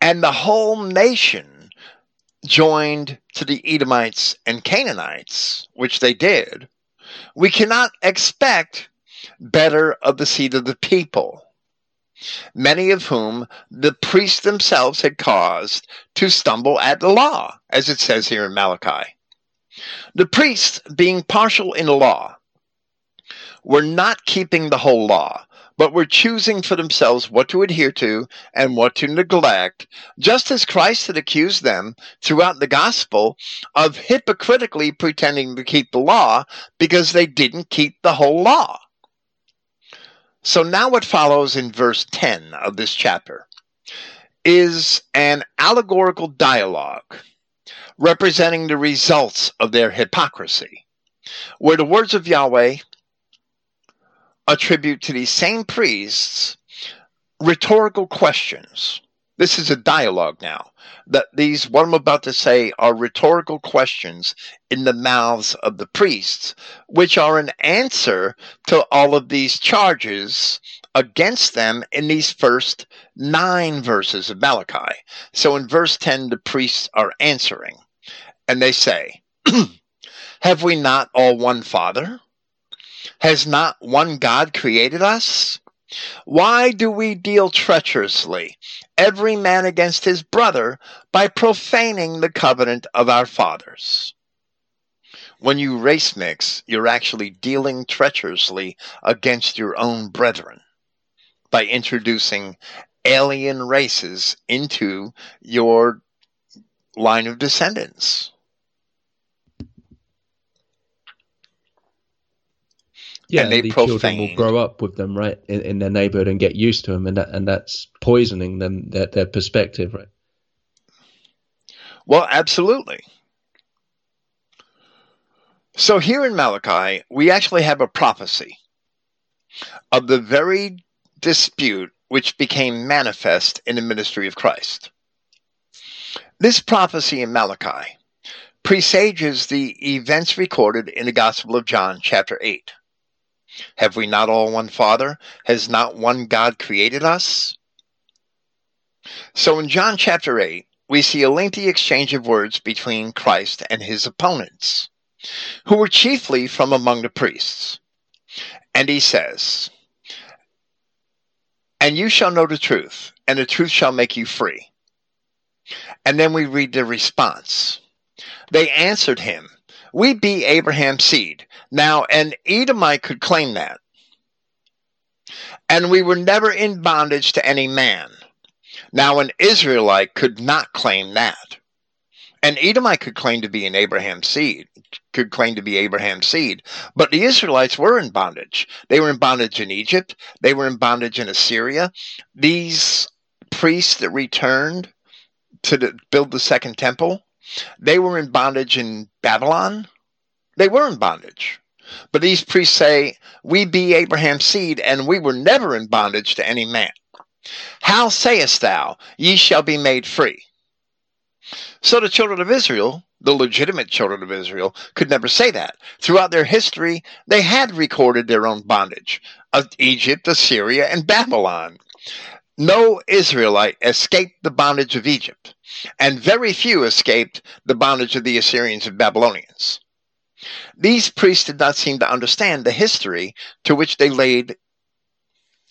and the whole nation joined to the Edomites and Canaanites, which they did, we cannot expect better of the seed of the people, many of whom the priests themselves had caused to stumble at the law, as it says here in Malachi. The priests, being partial in the law, were not keeping the whole law, but were choosing for themselves what to adhere to and what to neglect, just as Christ had accused them throughout the gospel of hypocritically pretending to keep the law because they didn't keep the whole law. So now what follows in verse 10 of this chapter is an allegorical dialogue representing the results of their hypocrisy, where the words of Yahweh attribute to these same priests rhetorical questions. This is a dialogue now. That these, what I'm about to say, are rhetorical questions in the mouths of the priests, which are an answer to all of these charges against them in these first nine verses of Malachi. So in verse 10, the priests are answering, and they say, Have we not all one Father? Has not one God created us? Why do we deal treacherously, every man against his brother, by profaning the covenant of our fathers? When you race mix, you're actually dealing treacherously against your own brethren by introducing alien races into your line of descendants. Yeah, and they the children will grow up with them, right, in, in their neighborhood and get used to them, and that and that's poisoning them their their perspective, right? Well, absolutely. So here in Malachi, we actually have a prophecy of the very dispute which became manifest in the ministry of Christ. This prophecy in Malachi presages the events recorded in the Gospel of John, chapter 8. Have we not all one Father? Has not one God created us? So in John chapter 8, we see a lengthy exchange of words between Christ and his opponents, who were chiefly from among the priests. And he says, And you shall know the truth, and the truth shall make you free. And then we read the response. They answered him, We be Abraham's seed. Now, an Edomite could claim that. And we were never in bondage to any man. Now, an Israelite could not claim that. An Edomite could claim to be an Abraham's seed, could claim to be Abraham's seed, but the Israelites were in bondage. They were in bondage in Egypt, they were in bondage in Assyria. These priests that returned to the, build the second temple, they were in bondage in Babylon. They were in bondage. But these priests say, We be Abraham's seed, and we were never in bondage to any man. How sayest thou, Ye shall be made free? So the children of Israel, the legitimate children of Israel, could never say that. Throughout their history, they had recorded their own bondage of Egypt, Assyria, and Babylon. No Israelite escaped the bondage of Egypt, and very few escaped the bondage of the Assyrians and Babylonians. These priests did not seem to understand the history to which they laid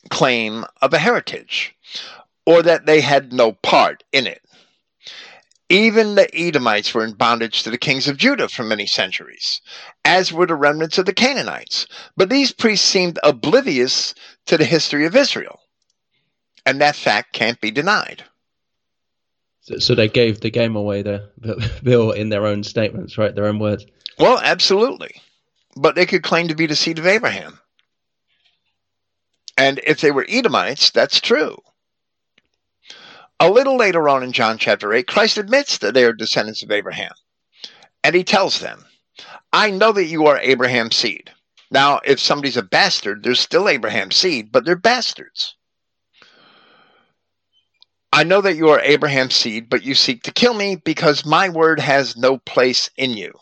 claim of a heritage, or that they had no part in it. Even the Edomites were in bondage to the kings of Judah for many centuries, as were the remnants of the Canaanites. But these priests seemed oblivious to the history of Israel, and that fact can't be denied. So, so they gave the game away, the, Bill, in their own statements, right? Their own words. Well, absolutely. But they could claim to be the seed of Abraham. And if they were Edomites, that's true. A little later on in John chapter 8, Christ admits that they are descendants of Abraham. And he tells them, I know that you are Abraham's seed. Now, if somebody's a bastard, they're still Abraham's seed, but they're bastards. I know that you are Abraham's seed, but you seek to kill me because my word has no place in you.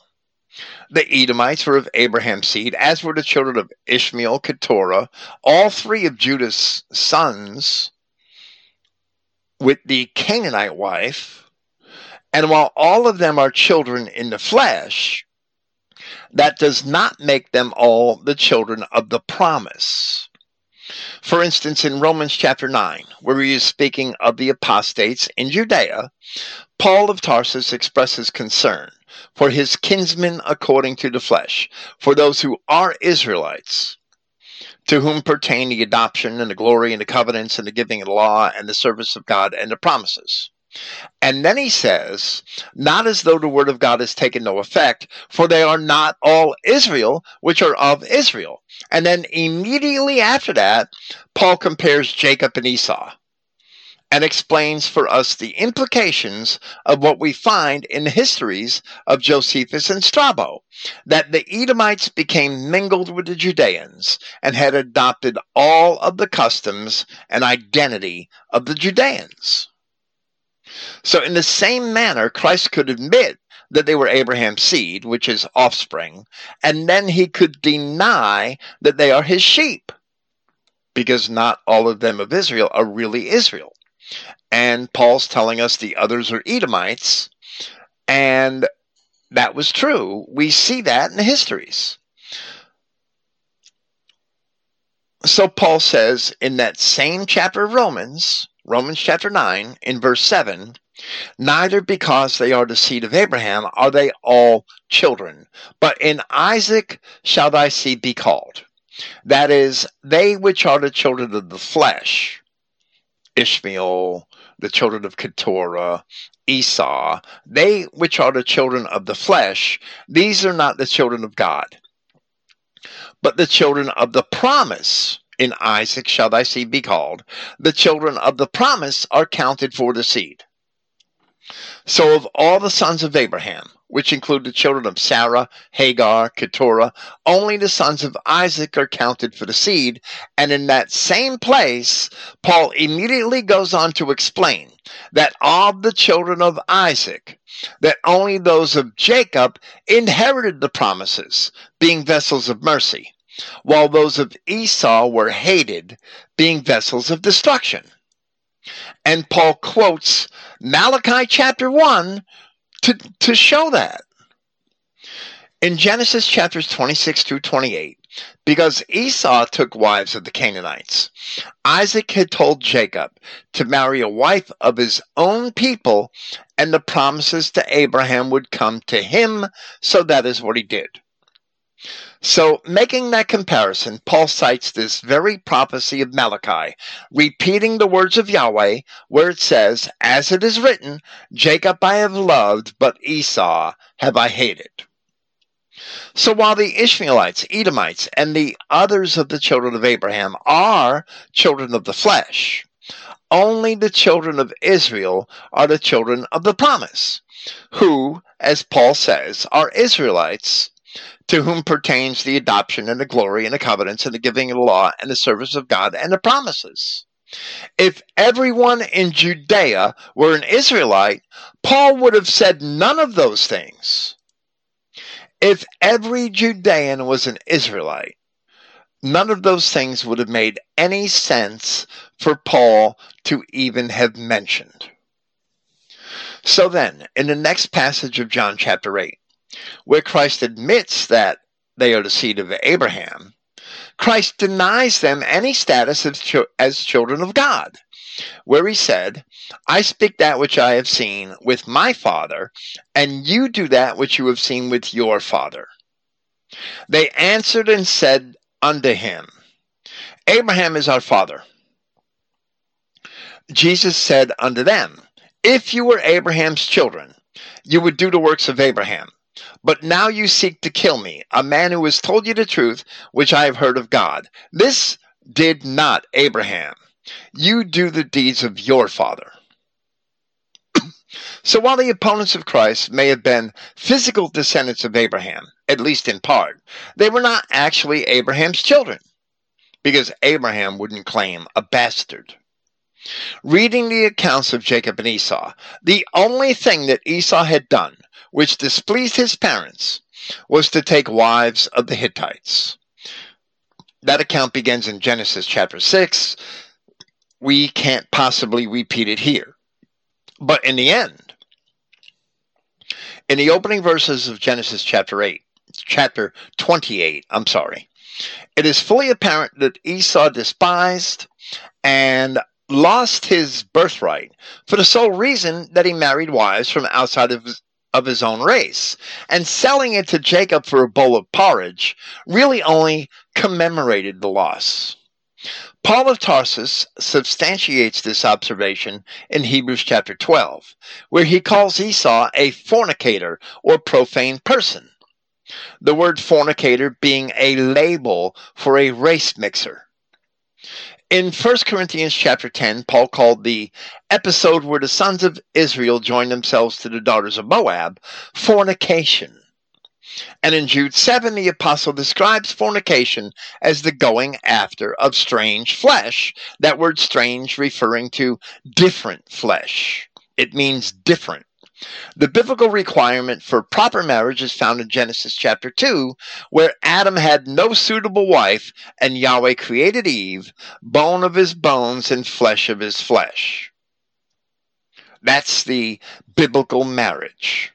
The Edomites were of Abraham's seed, as were the children of Ishmael, Keturah, all three of Judah's sons with the Canaanite wife. And while all of them are children in the flesh, that does not make them all the children of the promise. For instance, in Romans chapter 9, where he is speaking of the apostates in Judea, Paul of Tarsus expresses concern for his kinsmen according to the flesh, for those who are Israelites, to whom pertain the adoption and the glory and the covenants and the giving of the law and the service of God and the promises. And then he says, not as though the word of God has taken no effect, for they are not all Israel, which are of Israel. And then immediately after that, Paul compares Jacob and Esau and explains for us the implications of what we find in the histories of Josephus and Strabo that the Edomites became mingled with the Judeans and had adopted all of the customs and identity of the Judeans. So, in the same manner, Christ could admit that they were Abraham's seed, which is offspring, and then he could deny that they are his sheep, because not all of them of Israel are really Israel. And Paul's telling us the others are Edomites. And that was true. We see that in the histories. So Paul says in that same chapter of Romans, Romans chapter 9, in verse 7, neither because they are the seed of Abraham are they all children, but in Isaac shall thy seed be called. That is, they which are the children of the flesh Ishmael, the children of Keturah, Esau, they which are the children of the flesh, these are not the children of God, but the children of the promise. In Isaac shall thy seed be called. The children of the promise are counted for the seed. So, of all the sons of Abraham, which include the children of Sarah, Hagar, Keturah. Only the sons of Isaac are counted for the seed. And in that same place, Paul immediately goes on to explain that of the children of Isaac, that only those of Jacob inherited the promises, being vessels of mercy, while those of Esau were hated, being vessels of destruction. And Paul quotes Malachi chapter 1 to, to show that. In Genesis chapters 26 through 28, because Esau took wives of the Canaanites, Isaac had told Jacob to marry a wife of his own people, and the promises to Abraham would come to him, so that is what he did. So, making that comparison, Paul cites this very prophecy of Malachi, repeating the words of Yahweh, where it says, As it is written, Jacob I have loved, but Esau have I hated. So while the Ishmaelites, Edomites, and the others of the children of Abraham are children of the flesh, only the children of Israel are the children of the promise, who, as Paul says, are Israelites to whom pertains the adoption and the glory and the covenants and the giving of the law and the service of God and the promises. If everyone in Judea were an Israelite, Paul would have said none of those things. If every Judean was an Israelite, none of those things would have made any sense for Paul to even have mentioned. So then, in the next passage of John chapter 8, where Christ admits that they are the seed of Abraham, Christ denies them any status as, ch- as children of God. where he said, I speak that which I have seen with my father, and you do that which you have seen with your father. They answered and said unto him, Abraham is our father. Jesus said unto them, If you were Abraham's children, you would do the works of Abraham. But now you seek to kill me, a man who has told you the truth, which I have heard of God. This did not Abraham. You do the deeds of your father. so while the opponents of Christ may have been physical descendants of Abraham, at least in part, they were not actually Abraham's children, because Abraham wouldn't claim a bastard. Reading the accounts of Jacob and Esau, the only thing that Esau had done which displeased his parents was to take wives of the Hittites. That account begins in Genesis chapter 6. We can't possibly repeat it here. But in the end, in the opening verses of Genesis chapter 8, chapter 28, I'm sorry, it is fully apparent that Esau despised and lost his birthright for the sole reason that he married wives from outside of of his own race. And selling it to Jacob for a bowl of porridge really only commemorated the loss. Paul of Tarsus substantiates this observation in Hebrews chapter 12, where he calls Esau a fornicator or profane person. The word fornicator being a label for a race mixer. In 1 Corinthians chapter 10, Paul called the episode where the sons of Israel joined themselves to the daughters of Moab fornication. And in Jude 7, the apostle describes fornication as the going after of strange flesh. That word strange referring to different flesh. It means different. The biblical requirement for proper marriage is found in Genesis chapter 2, where Adam had no suitable wife, and Yahweh created Eve, bone of his bones and flesh of his flesh. That's the biblical marriage.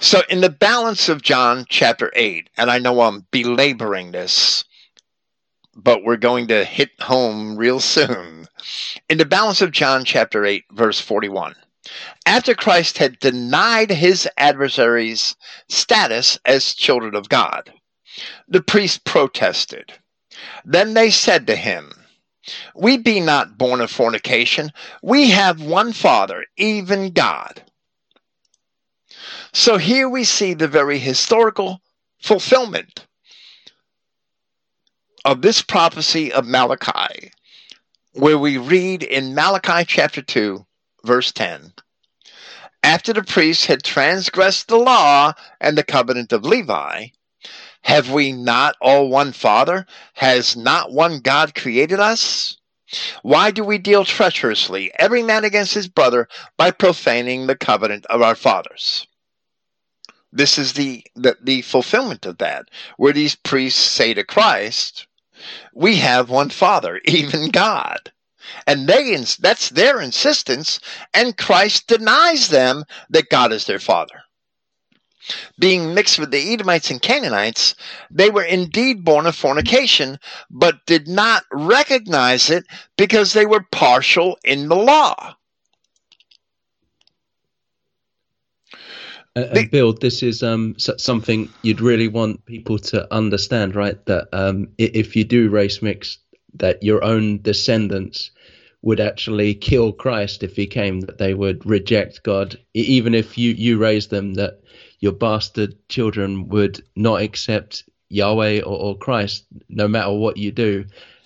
So, in the balance of John chapter 8, and I know I'm belaboring this, but we're going to hit home real soon. In the balance of John chapter 8, verse 41. After Christ had denied his adversaries status as children of God, the priests protested. Then they said to him, We be not born of fornication. We have one Father, even God. So here we see the very historical fulfillment of this prophecy of Malachi, where we read in Malachi chapter 2, verse 10 After the priests had transgressed the law and the covenant of Levi, have we not all one Father? Has not one God created us? Why do we deal treacherously, every man against his brother, by profaning the covenant of our fathers? This is the, the, the fulfillment of that, where these priests say to Christ, We have one Father, even God and they ins—that's their insistence and christ denies them that god is their father being mixed with the edomites and canaanites they were indeed born of fornication but did not recognize it because they were partial in the law uh, and Bill, this is um, something you'd really want people to understand, right? That um, if you do race mix, that your own descendants would actually kill Christ if he came, that they would reject God, even if you, you raised them, that your bastard children would not accept Yahweh or, or Christ, no matter what you do.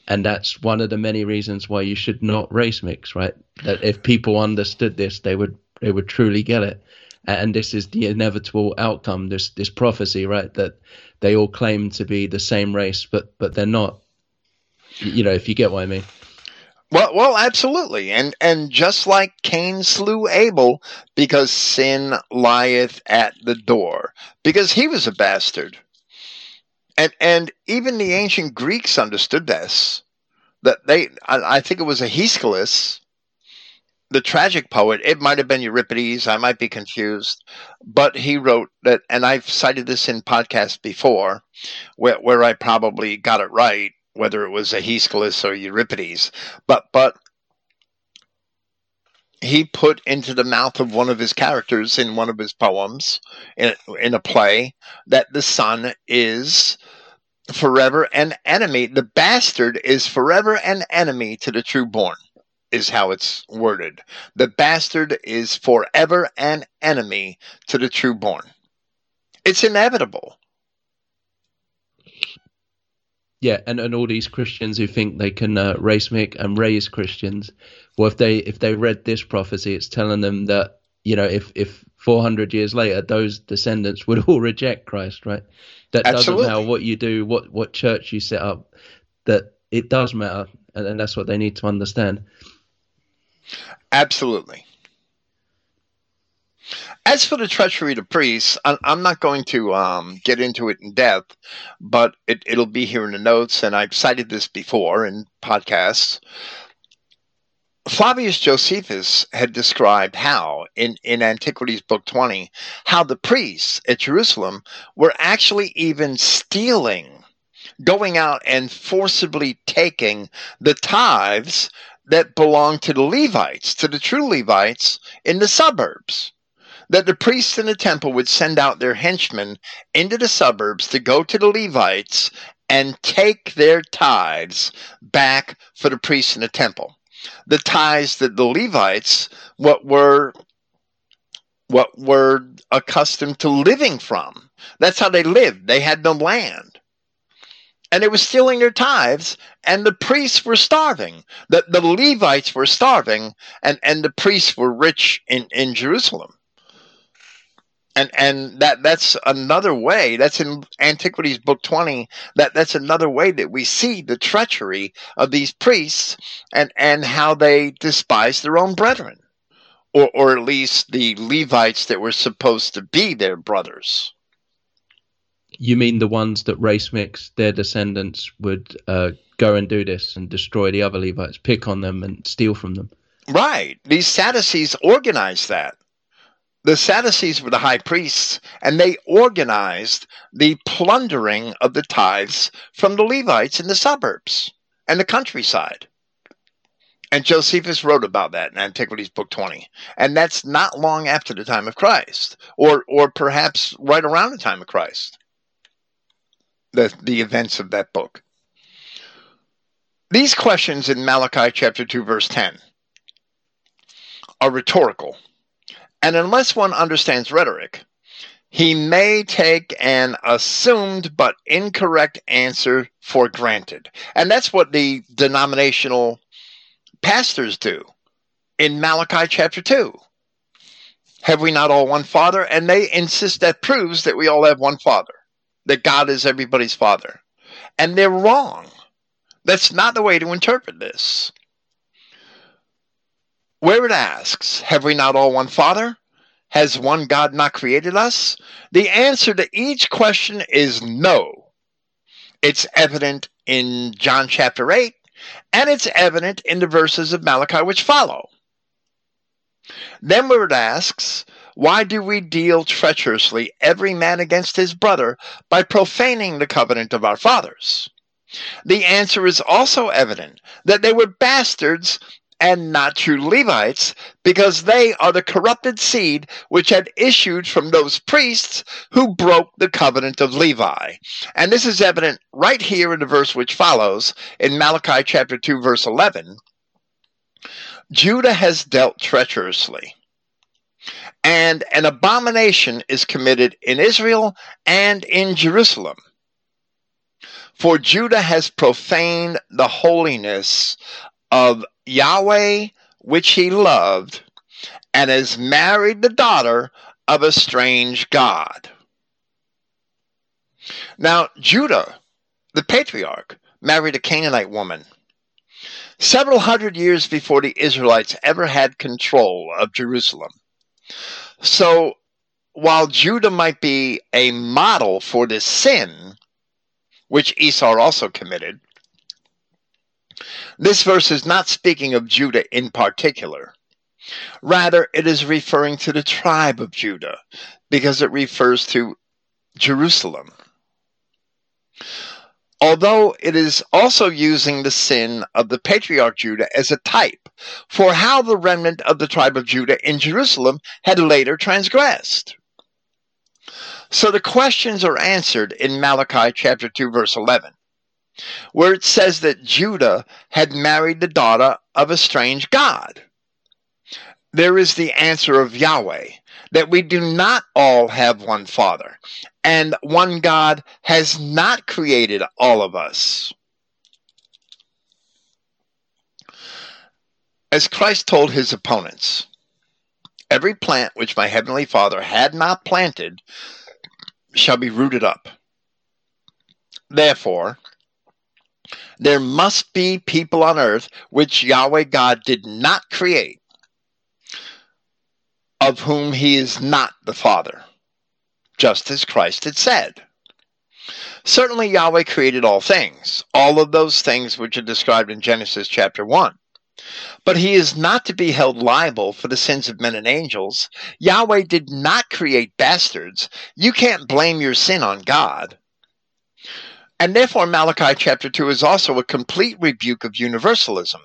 And that's one of the many reasons why you should not race mix, right? That if people understood this, they would they would truly get it. And this is the inevitable outcome, this this prophecy, right? That they all claim to be the same race, but but they're not. You know, if you get what I mean. Well, well, absolutely, and and just like Cain slew Abel because sin lieth at the door, because he was a bastard, and and even the ancient Greeks understood this. That they, I, I think it was a Aeschylus, the tragic poet. It might have been Euripides. I might be confused, but he wrote that, and I've cited this in podcasts before, where where I probably got it right whether it was Aeschylus or Euripides. But but he put into the mouth of one of his characters in one of his poems in, in a play that the son is forever an enemy. The bastard is forever an enemy to the true born, is how it's worded. The bastard is forever an enemy to the true born. It's inevitable. Yeah, and, and all these Christians who think they can uh, race make and raise Christians, well, if they if they read this prophecy, it's telling them that you know if if 400 years later those descendants would all reject Christ, right? That Absolutely. doesn't matter what you do, what what church you set up, that it does matter, and, and that's what they need to understand. Absolutely. As for the treachery to priests, I'm not going to um, get into it in depth, but it, it'll be here in the notes, and I've cited this before in podcasts. Flavius Josephus had described how, in, in Antiquities Book 20, how the priests at Jerusalem were actually even stealing, going out and forcibly taking the tithes that belonged to the Levites, to the true Levites in the suburbs that the priests in the temple would send out their henchmen into the suburbs to go to the Levites and take their tithes back for the priests in the temple. The tithes that the Levites what were what were accustomed to living from. That's how they lived. They had no land. And they were stealing their tithes, and the priests were starving. The, the Levites were starving, and, and the priests were rich in, in Jerusalem and and that that's another way that's in antiquities book 20 that that's another way that we see the treachery of these priests and and how they despise their own brethren or or at least the levites that were supposed to be their brothers. You mean the ones that race mix their descendants would uh, go and do this and destroy the other levites pick on them and steal from them? Right. These sadducees organized that the Sadducees were the high priests, and they organized the plundering of the tithes from the Levites in the suburbs and the countryside. And Josephus wrote about that in Antiquities Book 20. And that's not long after the time of Christ, or, or perhaps right around the time of Christ, the, the events of that book. These questions in Malachi chapter 2, verse 10 are rhetorical and unless one understands rhetoric, he may take an assumed but incorrect answer for granted. And that's what the denominational pastors do in Malachi chapter 2. Have we not all one Father? And they insist that proves that we all have one Father, that God is everybody's Father. And they're wrong. That's not the way to interpret this. Where it asks, Have we not all one Father? Has one God not created us? The answer to each question is no. It's evident in John chapter 8, and it's evident in the verses of Malachi which follow. Then where it asks, Why do we deal treacherously every man against his brother by profaning the covenant of our fathers? The answer is also evident that they were bastards and not true Levites, because they are the corrupted seed which had issued from those priests who broke the covenant of Levi. And this is evident right here in the verse which follows in Malachi chapter 2, verse 11. Judah has dealt treacherously, and an abomination is committed in Israel and in Jerusalem. For Judah has profaned the holiness of Yahweh, which he loved, and has married the daughter of a strange God. Now, Judah, the patriarch, married a Canaanite woman several hundred years before the Israelites ever had control of Jerusalem. So, while Judah might be a model for this sin, which Esau also committed, this verse is not speaking of Judah in particular. Rather, it is referring to the tribe of Judah because it refers to Jerusalem. although it is also using the sin of the patriarch Judah as a type for how the remnant of the tribe of Judah in Jerusalem had later transgressed. So the questions are answered in Malachi chapter 2 verse 11, where it says that Judah had married the daughter of a strange god. There is the answer of Yahweh, that we do not all have one Father, and one God has not created all of us. As Christ told his opponents, every plant which my heavenly Father had not planted shall be rooted up. Therefore, there must be people on earth which Yahweh God did not create, of whom he is not the Father, just as Christ had said. Certainly, Yahweh created all things, all of those things which are described in Genesis chapter 1. But he is not to be held liable for the sins of men and angels. Yahweh did not create bastards. You can't blame your sin on God. And therefore, Malachi chapter 2 is also a complete rebuke of universalism,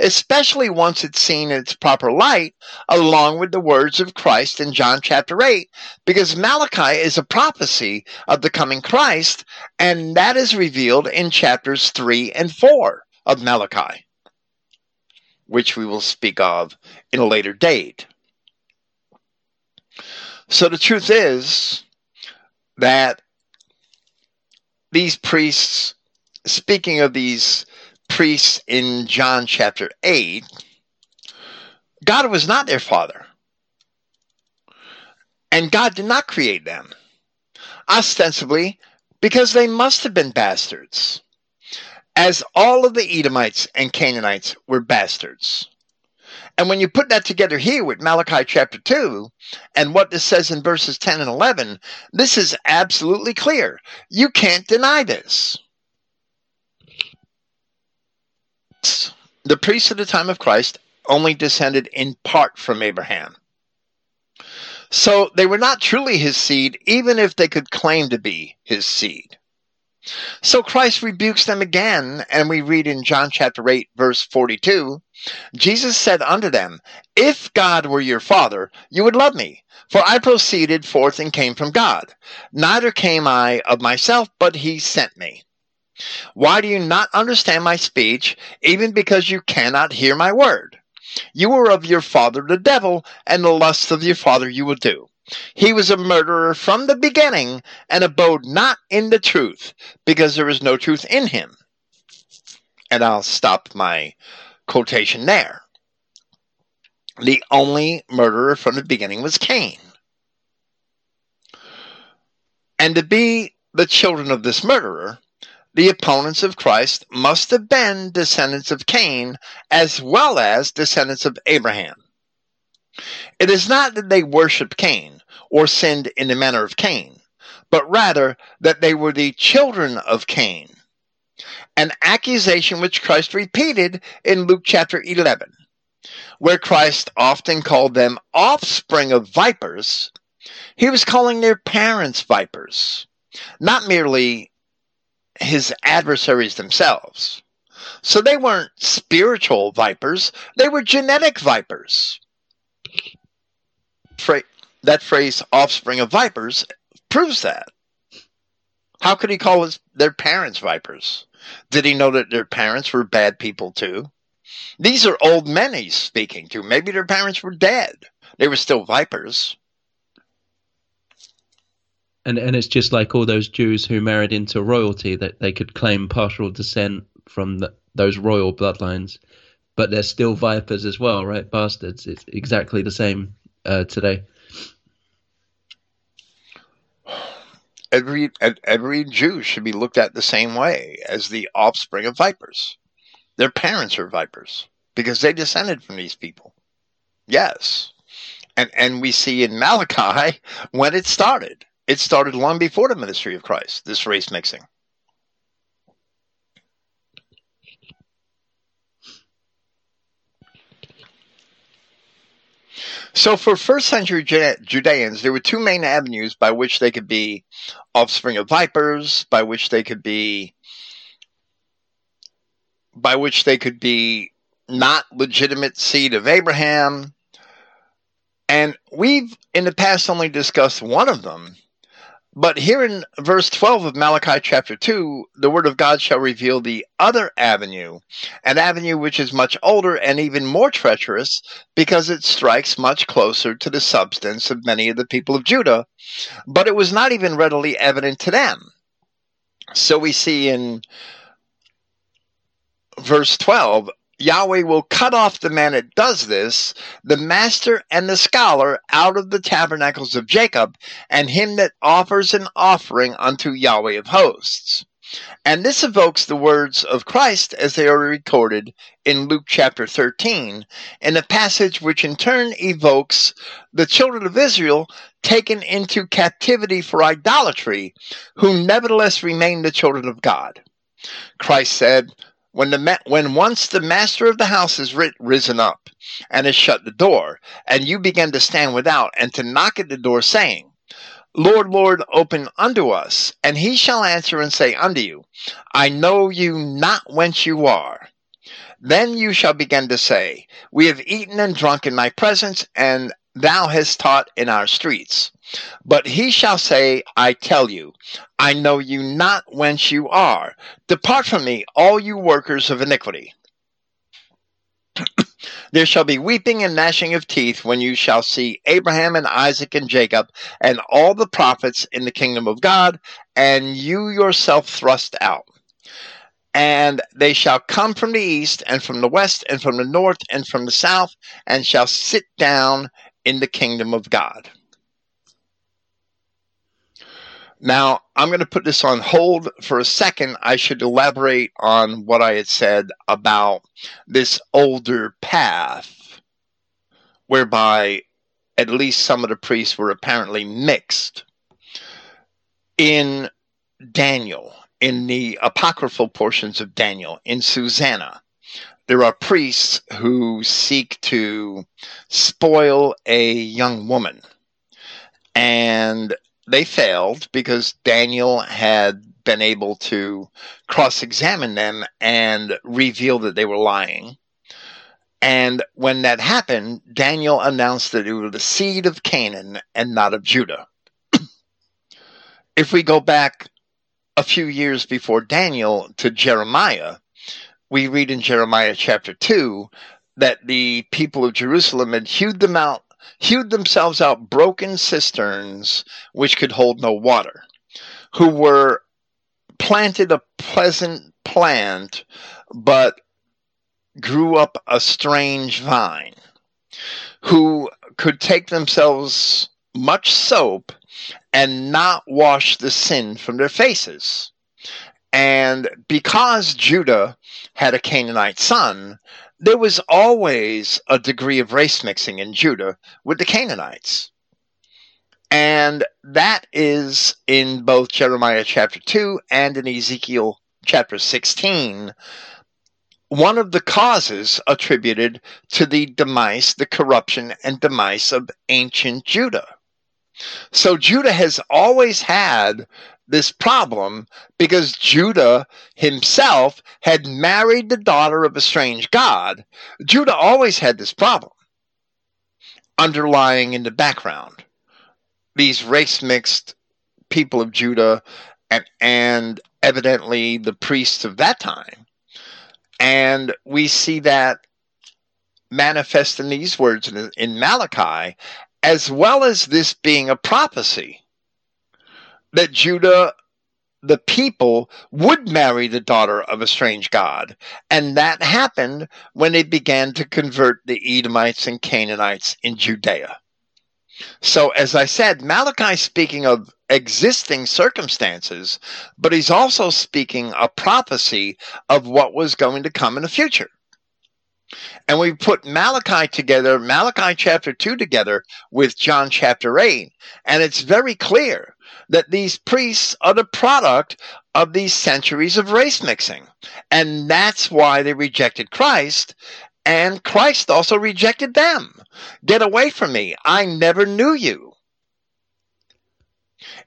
especially once it's seen in its proper light, along with the words of Christ in John chapter 8, because Malachi is a prophecy of the coming Christ, and that is revealed in chapters 3 and 4 of Malachi, which we will speak of in a later date. So the truth is that these priests, speaking of these priests in John chapter 8, God was not their father. And God did not create them, ostensibly because they must have been bastards, as all of the Edomites and Canaanites were bastards. And when you put that together here with Malachi chapter 2 and what this says in verses 10 and 11, this is absolutely clear. You can't deny this. The priests of the time of Christ only descended in part from Abraham. So they were not truly his seed, even if they could claim to be his seed. So Christ rebukes them again, and we read in John chapter 8, verse 42 Jesus said unto them, If God were your Father, you would love me, for I proceeded forth and came from God. Neither came I of myself, but he sent me. Why do you not understand my speech, even because you cannot hear my word? You are of your father the devil, and the lusts of your father you will do. He was a murderer from the beginning, and abode not in the truth, because there is no truth in him. And I'll stop my quotation there. The only murderer from the beginning was Cain. And to be the children of this murderer, the opponents of Christ must have been descendants of Cain as well as descendants of Abraham. It is not that they worshiped Cain or sinned in the manner of Cain, but rather that they were the children of Cain an accusation which Christ repeated in Luke chapter 11, where Christ often called them offspring of vipers. He was calling their parents vipers, not merely his adversaries themselves. So they weren't spiritual vipers, they were genetic vipers. that phrase, offspring of vipers, proves that. How could he call his, their parents vipers? Did he know that their parents were bad people too? These are old men he's speaking to. Maybe their parents were dead. They were still vipers. And and it's just like all those Jews who married into royalty that they could claim partial descent from the, those royal bloodlines, but they're still vipers as well, right? Bastards. It's exactly the same uh, today. Every every Jew should be looked at the same way as the offspring of vipers. Their parents are vipers because they descended from these people. Yes. And and we see in Malachi when it started. It started long before the ministry of Christ, this race mixing. So, for first century Judeans, there were two main avenues by which they could be offspring of vipers, by which they could be by which they could be not legitimate seed of Abraham. And we've in the past only discussed one of them. But here in verse 12 of Malachi chapter 2, the word of God shall reveal the other avenue, an avenue which is much older and even more treacherous because it strikes much closer to the substance of many of the people of Judah, but it was not even readily evident to them. So we see in verse 12 Yahweh will cut off the man that does this, the master and the scholar, out of the tabernacles of Jacob, and him that offers an offering unto Yahweh of hosts. And this evokes the words of Christ as they are recorded in Luke chapter 13, in a passage which in turn evokes the children of Israel taken into captivity for idolatry, who nevertheless remain the children of God. Christ said, when the ma- when once the master of the house is ri- risen up and has shut the door, and you begin to stand without and to knock at the door, saying, Lord, Lord, open unto us, and he shall answer and say unto you, I know you not whence you are. Then you shall begin to say, We have eaten and drunk in thy presence, and thou hast taught in our streets. But he shall say, I tell you, I know you not whence you are. Depart from me, all you workers of iniquity. there shall be weeping and gnashing of teeth when you shall see Abraham and Isaac and Jacob and all the prophets in the kingdom of God, and you yourself thrust out. And they shall come from the east, and from the west, and from the north, and from the south, and shall sit down in the kingdom of God. Now, I'm going to put this on hold for a second. I should elaborate on what I had said about this older path, whereby at least some of the priests were apparently mixed. In Daniel, in the apocryphal portions of Daniel, in Susanna, there are priests who seek to spoil a young woman. And they failed because Daniel had been able to cross examine them and reveal that they were lying. And when that happened, Daniel announced that it was the seed of Canaan and not of Judah. if we go back a few years before Daniel to Jeremiah, we read in Jeremiah chapter 2 that the people of Jerusalem had hewed them out hewed themselves out broken cisterns which could hold no water, who were planted a pleasant plant, but grew up a strange vine, who could take themselves much soap and not wash the sin from their faces. And because Judah had a Canaanite son, there was always a degree of race mixing in Judah with the Canaanites. And that is in both Jeremiah chapter 2 and in Ezekiel chapter 16 one of the causes attributed to the demise, the corruption and demise of ancient Judah. So Judah has always had this problem because Judah himself had married the daughter of a strange god. Judah always had this problem underlying in the background. These race mixed people of Judah and, and evidently the priests of that time. And we see that manifest in these words in, in Malachi, as well as this being a prophecy that Judah, the people, would marry the daughter of a strange god. And that happened when they began to convert the Edomites and Canaanites in Judea. So, as I said, Malachi speaking of existing circumstances, but he's also speaking a prophecy of what was going to come in the future. And we put Malachi together, Malachi chapter 2 together with John chapter 8, and it's very clear that these priests are the product of these centuries of race mixing. And that's why they rejected Christ. And Christ also rejected them. Get away from me. I never knew you.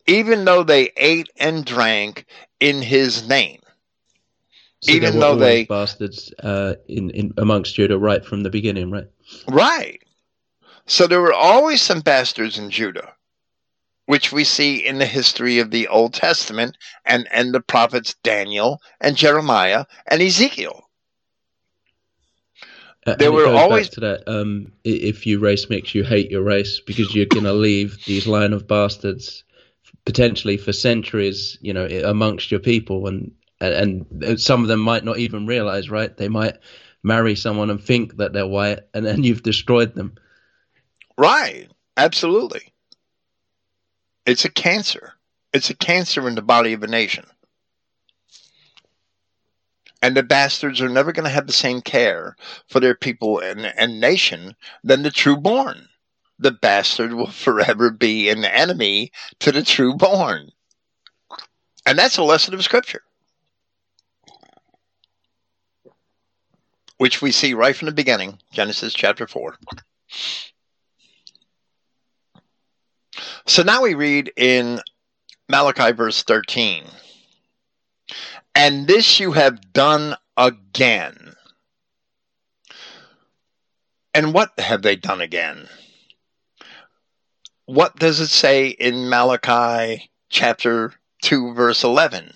Even though they ate and drank in his name. So Even though they- bastards uh, in, in amongst Judah right from the beginning, right? Right. So there were always some bastards in Judah, which we see in the history of the Old Testament and, and the prophets Daniel and Jeremiah and Ezekiel. Uh, There were always- to that. Um, if you race mix, you hate your race because you're gonna leave these line of bastards potentially for centuries, you know, amongst your people, and and and some of them might not even realize, right? They might marry someone and think that they're white, and then you've destroyed them. Right. Absolutely. It's a cancer. It's a cancer in the body of a nation. And the bastards are never going to have the same care for their people and, and nation than the true born. The bastard will forever be an enemy to the true born. And that's a lesson of Scripture. Which we see right from the beginning, Genesis chapter 4. So now we read in Malachi verse 13. And this you have done again. And what have they done again? What does it say in Malachi chapter 2, verse 11?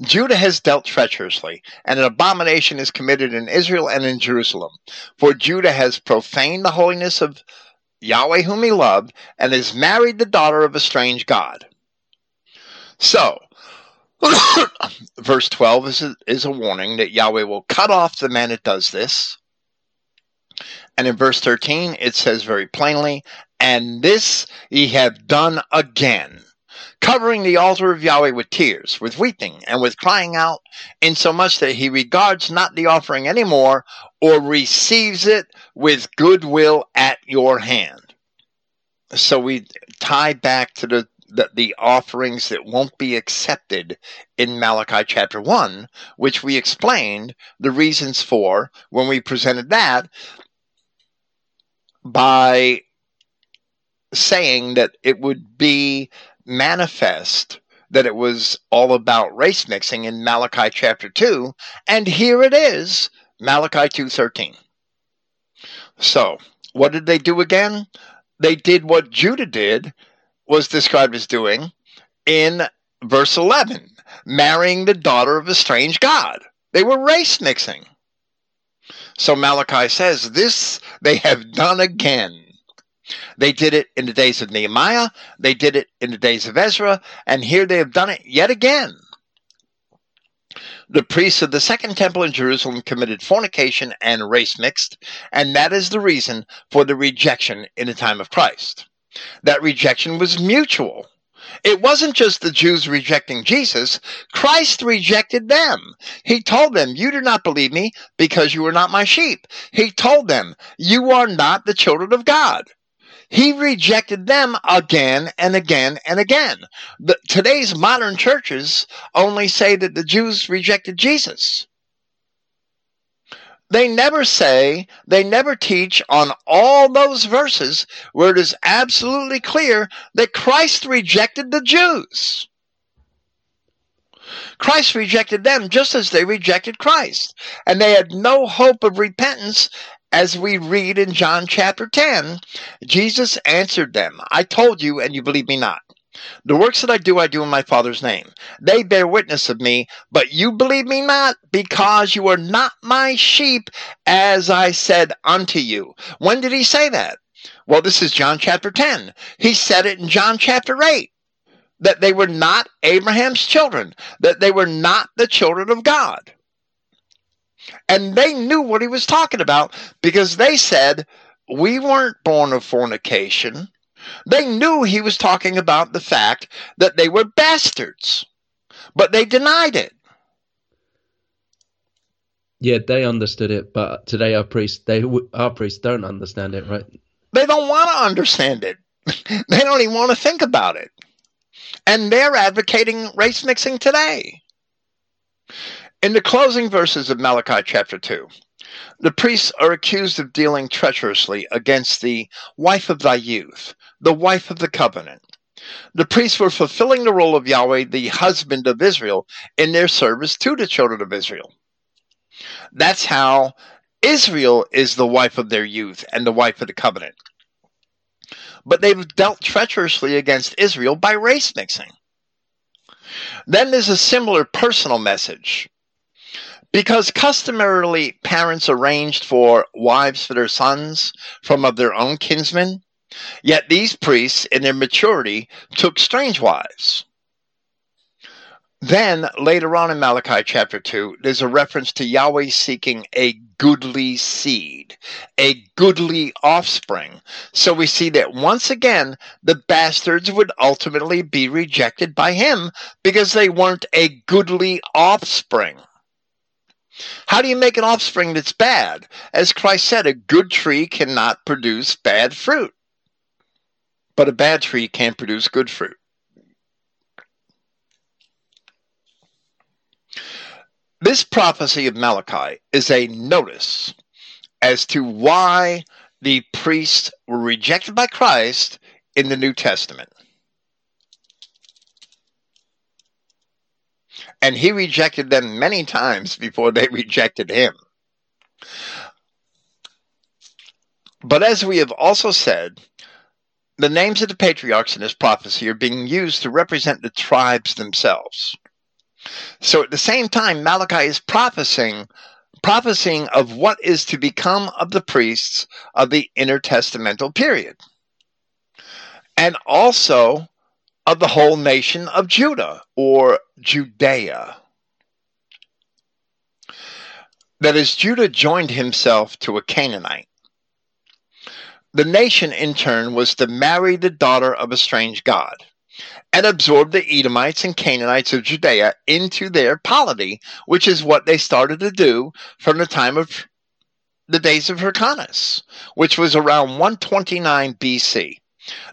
Judah has dealt treacherously, and an abomination is committed in Israel and in Jerusalem. For Judah has profaned the holiness of Yahweh whom he loved, and has married the daughter of a strange God. So, verse 12 is a, is a warning that Yahweh will cut off the man that does this. And in verse 13, it says very plainly, And this ye have done again, covering the altar of Yahweh with tears, with weeping, and with crying out, insomuch that he regards not the offering any more, or receives it with goodwill at your hand. So we tie back to the, the, the offerings that won't be accepted in Malachi chapter 1, which we explained the reasons for when we presented that by saying that it would be manifest that it was all about race mixing in Malachi chapter 2 and here it is Malachi 2:13 so what did they do again? They did what Judah did was described as doing in verse 11 marrying the daughter of a strange god. They were race mixing. So Malachi says this they have done again they did it in the days of Nehemiah, they did it in the days of Ezra, and here they have done it yet again. The priests of the second temple in Jerusalem committed fornication and race mixed, and that is the reason for the rejection in the time of Christ. That rejection was mutual. It wasn't just the Jews rejecting Jesus, Christ rejected them. He told them, You do not believe me because you are not my sheep. He told them, You are not the children of God. He rejected them again and again and again. The, today's modern churches only say that the Jews rejected Jesus. They never say, they never teach on all those verses where it is absolutely clear that Christ rejected the Jews. Christ rejected them just as they rejected Christ. And they had no hope of repentance as we read in John chapter 10, Jesus answered them, I told you, and you believe me not. The works that I do, I do in my Father's name. They bear witness of me, but you believe me not, because you are not my sheep, as I said unto you. When did he say that? Well, this is John chapter 10. He said it in John chapter 8 that they were not Abraham's children, that they were not the children of God. And they knew what he was talking about because they said, We weren't born of fornication. They knew he was talking about the fact that they were bastards, but they denied it. Yeah, they understood it, but today our priests, they our priests don't understand it, right? They don't want to understand it. they don't even want to think about it. And they're advocating race mixing today. In the closing verses of Malachi chapter 2, the priests are accused of dealing treacherously against the wife of thy youth, the wife of the covenant. The priests were fulfilling the role of Yahweh, the husband of Israel, in their service to the children of Israel. That's how Israel is the wife of their youth and the wife of the covenant. But they've dealt treacherously against Israel by race mixing. Then there's a similar personal message. Because customarily parents arranged for wives for their sons from of their own kinsmen, yet these priests, in their maturity, took strange wives. Then, later on in Malachi chapter 2, there's a reference to Yahweh seeking a goodly seed, a goodly offspring. So we see that once again, the bastards would ultimately be rejected by him because they weren't a goodly offspring. How do you make an offspring that's bad? As Christ said, a good tree cannot produce bad fruit, but a bad tree can produce good fruit. This prophecy of Malachi is a notice as to why the priests were rejected by Christ in the New Testament. And he rejected them many times before they rejected him. But as we have also said, the names of the patriarchs in this prophecy are being used to represent the tribes themselves. So at the same time, Malachi is prophesying, prophesying of what is to become of the priests of the intertestamental period. And also of the whole nation of Judah or Judea. That is, Judah joined himself to a Canaanite. The nation, in turn, was to marry the daughter of a strange god and absorb the Edomites and Canaanites of Judea into their polity, which is what they started to do from the time of the days of Hyrcanus, which was around 129 BC.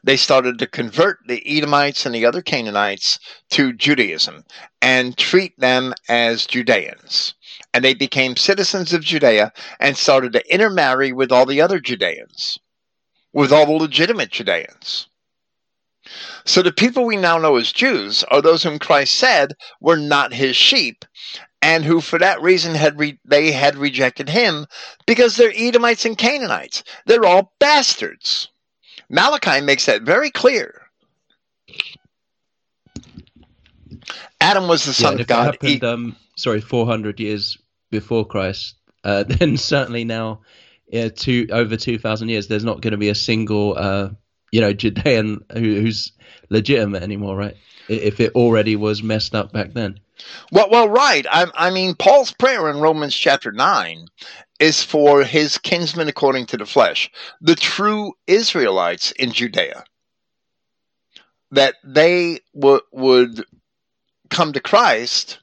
They started to convert the Edomites and the other Canaanites to Judaism and treat them as Judeans. And they became citizens of Judea and started to intermarry with all the other Judeans, with all the legitimate Judeans. So the people we now know as Jews are those whom Christ said were not his sheep, and who for that reason had re- they had rejected him because they're Edomites and Canaanites. They're all bastards. Malachi makes that very clear. Adam was the son yeah, of God. Happened, he, um, sorry, 400 years before Christ, uh, then certainly now, yeah, two, over 2,000 years, there's not going to be a single uh, you know Judean who, who's legitimate anymore, right? If it already was messed up back then. Well, well, right. I, I mean, Paul's prayer in Romans chapter nine is for his kinsmen according to the flesh, the true Israelites in Judea, that they w- would come to Christ,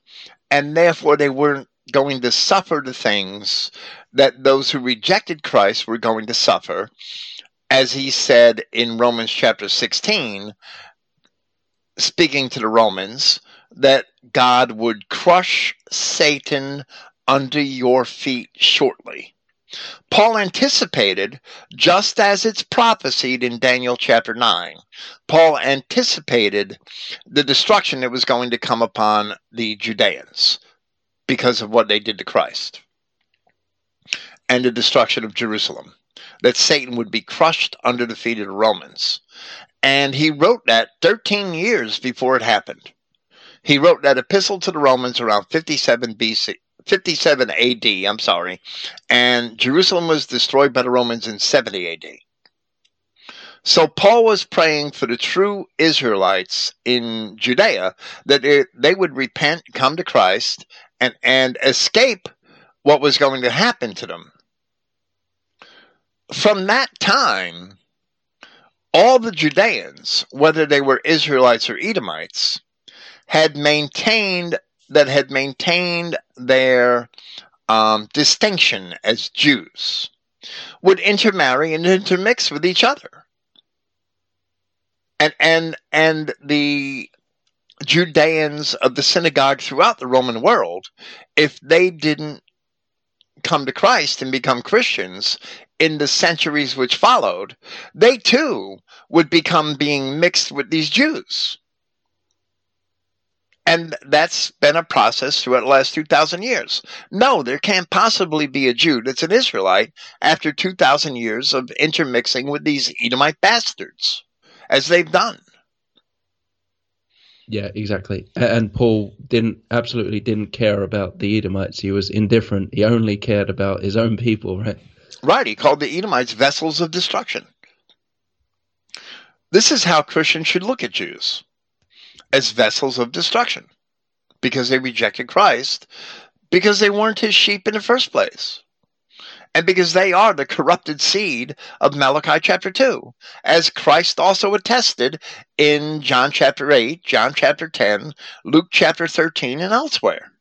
and therefore they weren't going to suffer the things that those who rejected Christ were going to suffer, as he said in Romans chapter 16, speaking to the Romans, that God would crush Satan under your feet shortly. Paul anticipated, just as it's prophesied in Daniel chapter 9, Paul anticipated the destruction that was going to come upon the Judeans because of what they did to Christ and the destruction of Jerusalem that Satan would be crushed under the feet of the Romans. And he wrote that 13 years before it happened. He wrote that epistle to the Romans around 57 BC, 57 AD, I'm sorry, and Jerusalem was destroyed by the Romans in 70 AD. So Paul was praying for the true Israelites in Judea that they, they would repent, come to Christ, and, and escape what was going to happen to them from that time, all the Judeans, whether they were Israelites or Edomites, had maintained that had maintained their um, distinction as Jews, would intermarry and intermix with each other, and and and the Judeans of the synagogue throughout the Roman world, if they didn't come to Christ and become Christians, in the centuries which followed, they too would become being mixed with these Jews. And that's been a process throughout the last 2,000 years. No, there can't possibly be a Jew that's an Israelite after 2,000 years of intermixing with these Edomite bastards, as they've done. Yeah, exactly. And Paul didn't absolutely didn't care about the Edomites. He was indifferent. He only cared about his own people, right? Right. He called the Edomites vessels of destruction. This is how Christians should look at Jews as vessels of destruction because they rejected Christ, because they weren't his sheep in the first place, and because they are the corrupted seed of Malachi chapter 2, as Christ also attested in John chapter 8, John chapter 10, Luke chapter 13, and elsewhere.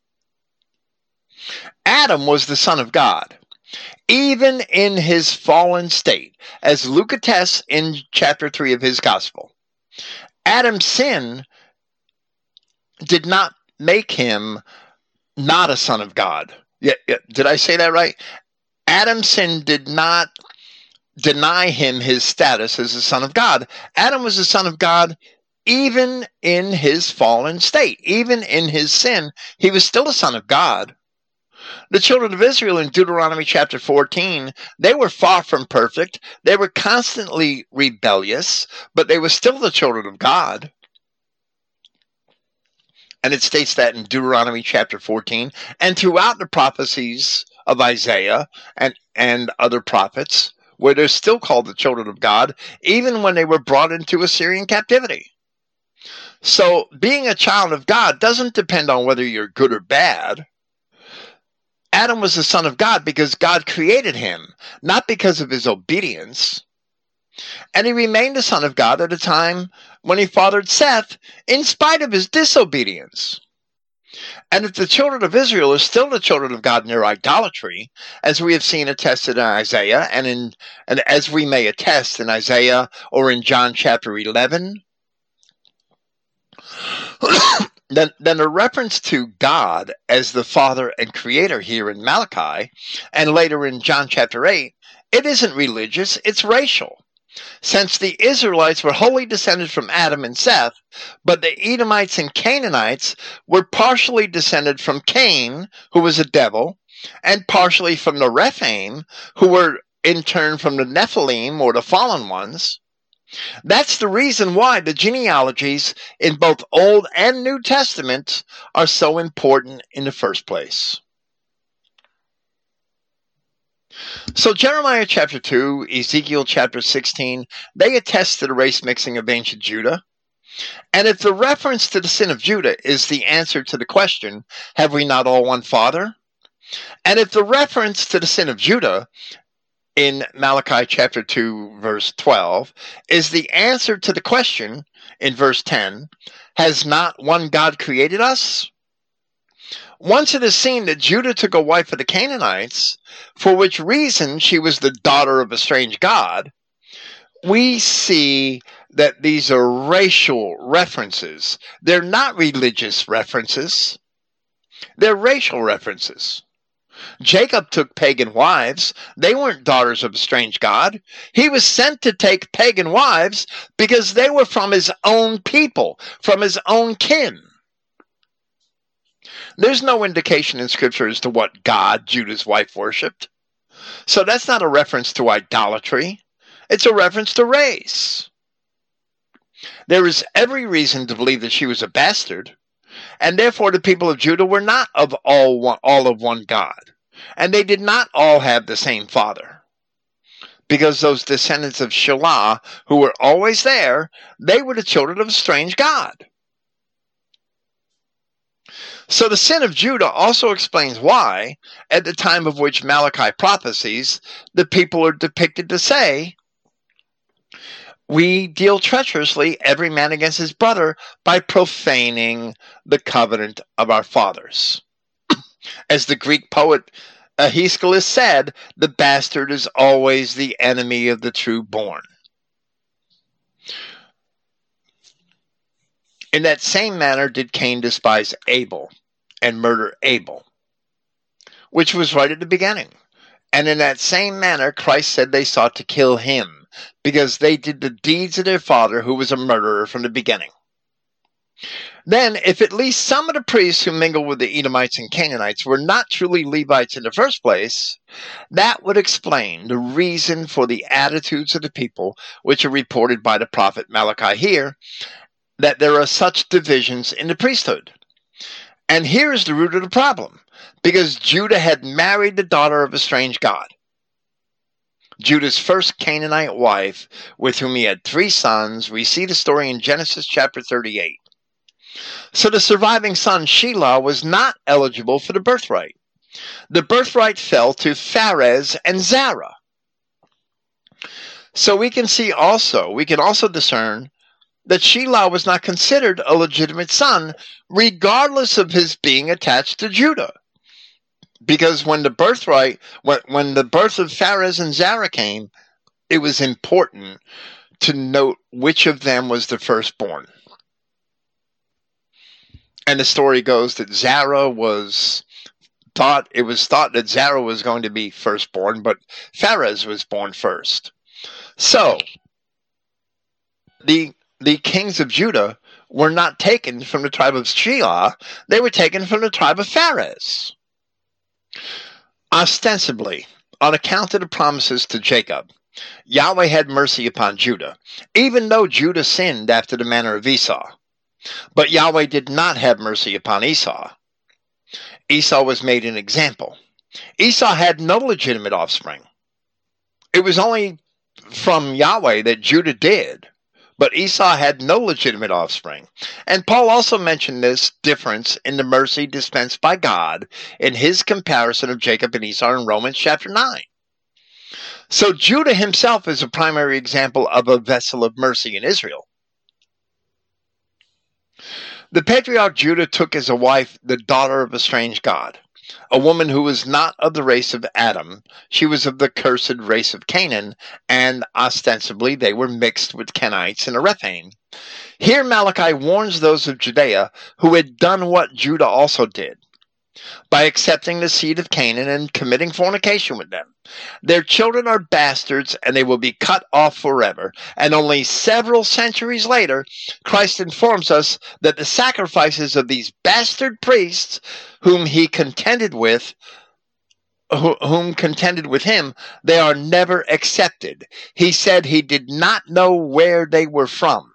Adam was the Son of God even in his fallen state, as Luke attests in chapter 3 of his gospel. Adam's sin did not make him not a son of God. Yeah, yeah, did I say that right? Adam's sin did not deny him his status as a son of God. Adam was a son of God even in his fallen state, even in his sin. He was still a son of God. The children of Israel in Deuteronomy chapter 14, they were far from perfect. They were constantly rebellious, but they were still the children of God. And it states that in Deuteronomy chapter 14 and throughout the prophecies of Isaiah and, and other prophets, where they're still called the children of God, even when they were brought into Assyrian captivity. So being a child of God doesn't depend on whether you're good or bad. Adam was the son of God because God created him, not because of his obedience. And he remained the son of God at a time when he fathered Seth in spite of his disobedience. And if the children of Israel are still the children of God in their idolatry, as we have seen attested in Isaiah, and in and as we may attest in Isaiah or in John chapter eleven, then, then a reference to God as the Father and Creator here in Malachi, and later in John chapter eight, it isn't religious; it's racial. Since the Israelites were wholly descended from Adam and Seth, but the Edomites and Canaanites were partially descended from Cain, who was a devil, and partially from the Rephaim, who were in turn from the Nephilim or the fallen ones. That's the reason why the genealogies in both Old and New Testament are so important in the first place. So Jeremiah chapter 2, Ezekiel chapter 16, they attest to the race mixing of ancient Judah. And if the reference to the sin of Judah is the answer to the question, have we not all one father? And if the reference to the sin of Judah in Malachi chapter 2, verse 12, is the answer to the question in verse 10 Has not one God created us? Once it is seen that Judah took a wife of the Canaanites, for which reason she was the daughter of a strange God, we see that these are racial references. They're not religious references, they're racial references. Jacob took pagan wives. They weren't daughters of a strange God. He was sent to take pagan wives because they were from his own people, from his own kin. There's no indication in Scripture as to what God Judah's wife worshipped. So that's not a reference to idolatry, it's a reference to race. There is every reason to believe that she was a bastard, and therefore the people of Judah were not of all, one, all of one God, and they did not all have the same father. Because those descendants of Shelah, who were always there, they were the children of a strange God. So the sin of Judah also explains why, at the time of which Malachi prophesies, the people are depicted to say, We deal treacherously every man against his brother by profaning the covenant of our fathers. As the Greek poet Aeschylus said, the bastard is always the enemy of the true born. In that same manner did Cain despise Abel and murder Abel, which was right at the beginning. And in that same manner, Christ said they sought to kill him because they did the deeds of their father who was a murderer from the beginning. then if at least some of the priests who mingled with the Edomites and Canaanites were not truly Levites in the first place, that would explain the reason for the attitudes of the people, which are reported by the prophet Malachi here, that there are such divisions in the priesthood. And here is the root of the problem because Judah had married the daughter of a strange god. Judah's first Canaanite wife, with whom he had three sons, we see the story in Genesis chapter 38. So the surviving son, Shelah, was not eligible for the birthright. The birthright fell to Pharez and Zara. So we can see also, we can also discern that Shelah was not considered a legitimate son, regardless of his being attached to Judah because when the birthright when when the birth of Pharez and Zara came, it was important to note which of them was the firstborn. And the story goes that Zara was thought it was thought that Zara was going to be firstborn, but Pharez was born first. So the the kings of Judah were not taken from the tribe of Shelah, they were taken from the tribe of Pharez. Ostensibly, on account of the promises to Jacob, Yahweh had mercy upon Judah, even though Judah sinned after the manner of Esau. But Yahweh did not have mercy upon Esau. Esau was made an example. Esau had no legitimate offspring. It was only from Yahweh that Judah did. But Esau had no legitimate offspring. And Paul also mentioned this difference in the mercy dispensed by God in his comparison of Jacob and Esau in Romans chapter 9. So Judah himself is a primary example of a vessel of mercy in Israel. The patriarch Judah took as a wife the daughter of a strange God a woman who was not of the race of Adam. She was of the cursed race of Canaan, and ostensibly they were mixed with Kenites and Erethaim. Here Malachi warns those of Judea who had done what Judah also did by accepting the seed of Canaan and committing fornication with them. Their children are bastards and they will be cut off forever. And only several centuries later, Christ informs us that the sacrifices of these bastard priests, whom he contended with, whom contended with him, they are never accepted. He said he did not know where they were from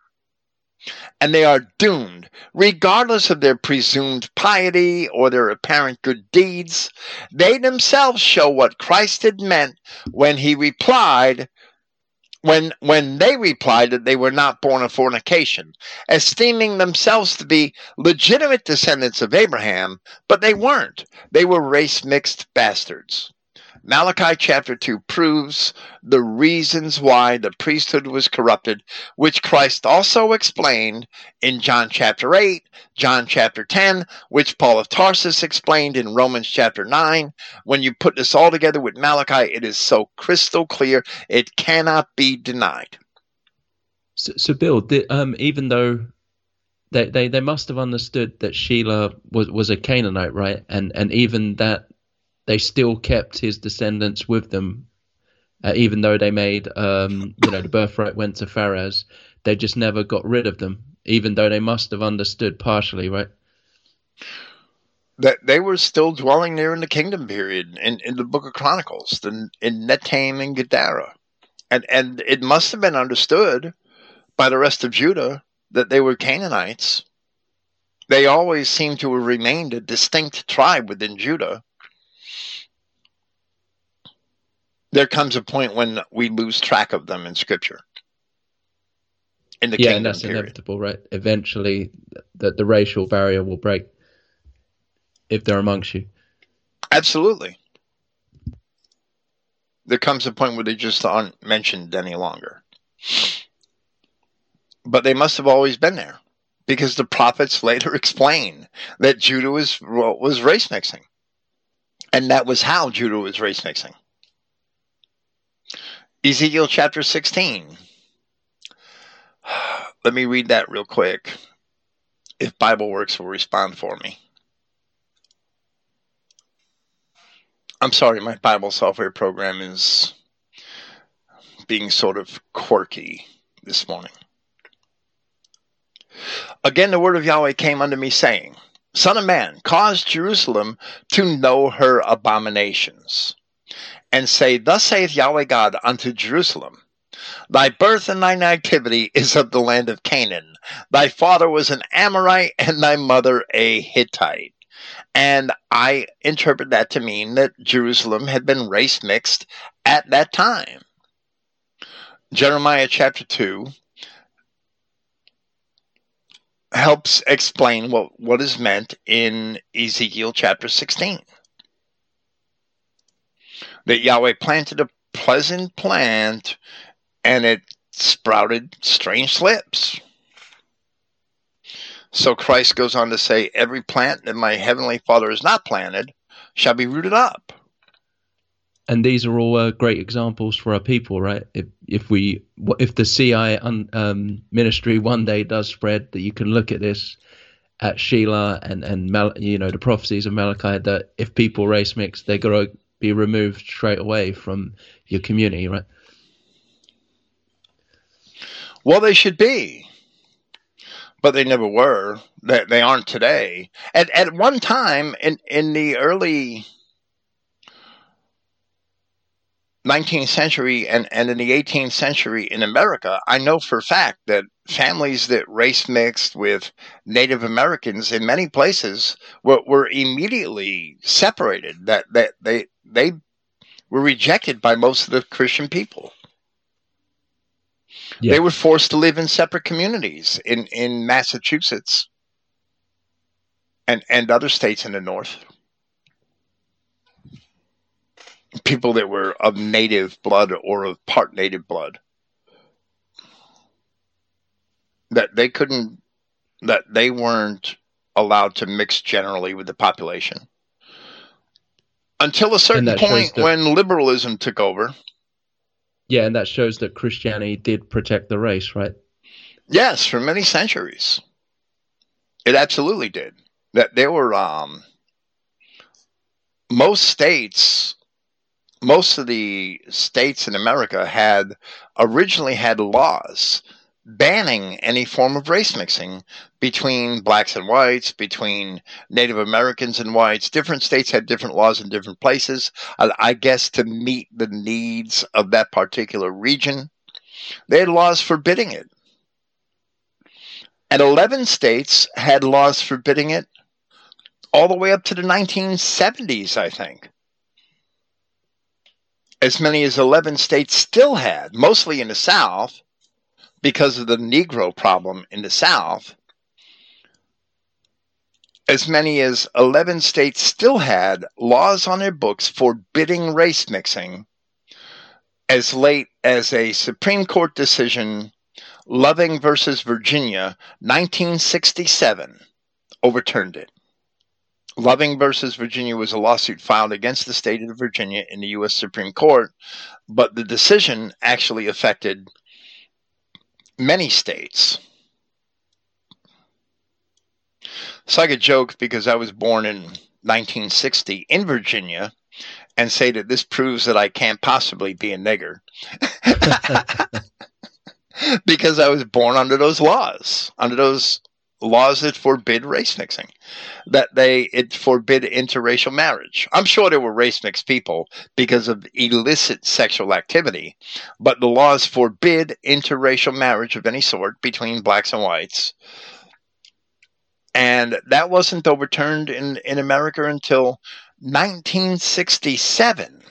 and they are doomed, regardless of their presumed piety or their apparent good deeds. They themselves show what Christ had meant when he replied, when when they replied that they were not born of fornication, esteeming themselves to be legitimate descendants of Abraham, but they weren't. They were race mixed bastards. Malachi chapter 2 proves the reasons why the priesthood was corrupted, which Christ also explained in John chapter 8, John chapter 10, which Paul of Tarsus explained in Romans chapter 9. When you put this all together with Malachi, it is so crystal clear, it cannot be denied. So, so Bill, the, um, even though they, they, they must have understood that Shelah was, was a Canaanite, right? And and even that they still kept his descendants with them, uh, even though they made, um, you know, the birthright went to Pharez. They just never got rid of them, even though they must have understood partially, right? That they were still dwelling there in the kingdom period in, in the book of Chronicles, in, in and Gederah. And, and it must have been understood by the rest of Judah that they were Canaanites. They always seem to have remained a distinct tribe within Judah there comes a point when we lose track of them in Scripture. In the yeah, and that's period. inevitable, right? Eventually, the the racial barrier will break if they're amongst you. Absolutely. There comes a point where they just aren't mentioned any longer. But they must have always been there because the prophets later explain that Judah was was race mixing. And that was how Judah was race mixing. Ezekiel chapter 16. Let me read that real quick. If BibleWorks will respond for me. I'm sorry, my Bible software program is being sort of quirky this morning. Again, the word of Yahweh came unto me, saying, Son of man, cause Jerusalem to know her abominations, and say, Thus saith Yahweh God unto Jerusalem, Thy birth and thy nativity is of the land of Canaan. Thy father was an Amorite, and thy mother a Hittite. And I interpret that to mean that Jerusalem had been race mixed at that time. Jeremiah chapter 2 helps explain what, what is meant in Ezekiel chapter 16. That Yahweh planted a pleasant plant and it sprouted strange slips. So Christ goes on to say, Every plant that my heavenly Father has not planted shall be rooted up. And these are all uh, great examples for our people, right? If if we if the CI um, ministry one day does spread, that you can look at this at Shelah and and Mal, you know the prophecies of Malachi that if people race mix, they're gonna be removed straight away from your community, right? Well, they should be, but they never were. They, they aren't today. At at one time in in the early 19th century and, and in the 18th century in America, I know for a fact that families that race mixed with Native Americans in many places were, were immediately separated. That that they they were rejected by most of the Christian people. Yeah. They were forced to live in separate communities in, in Massachusetts and, and other states in the North. People that were of native blood or of part native blood. That they couldn't, that they weren't allowed to mix generally with the population. Until a certain point when liberalism took over yeah, and that shows that Christianity did protect the race, right? Yes, for many centuries. It absolutely did. That there were um, most states, most of the states in America had originally had laws banning any form of race mixing between blacks and whites, between Native Americans and whites. Different states had different laws in different places, I guess to meet the needs of that particular region. They had laws forbidding it. And 11 states had laws forbidding it all the way up to the 1970s, I think. As many as 11 states still had, mostly in the South, because of the Negro problem in the South, as many as 11 states still had laws on their books forbidding race mixing as late as a Supreme Court decision, Loving versus Virginia, 1967, overturned it. Loving versus Virginia was a lawsuit filed against the state of Virginia in the U.S. Supreme Court, but the decision actually affected many states. So I could joke because I was born in 1960 in Virginia and say that this proves that I can't possibly be a nigger. because I was born under those laws, under those laws that forbid race mixing, that they it forbid interracial marriage. I'm sure there were race mixed people because of illicit sexual activity, but the laws forbid interracial marriage of any sort between blacks and whites. And that wasn't overturned in, in America until 1967.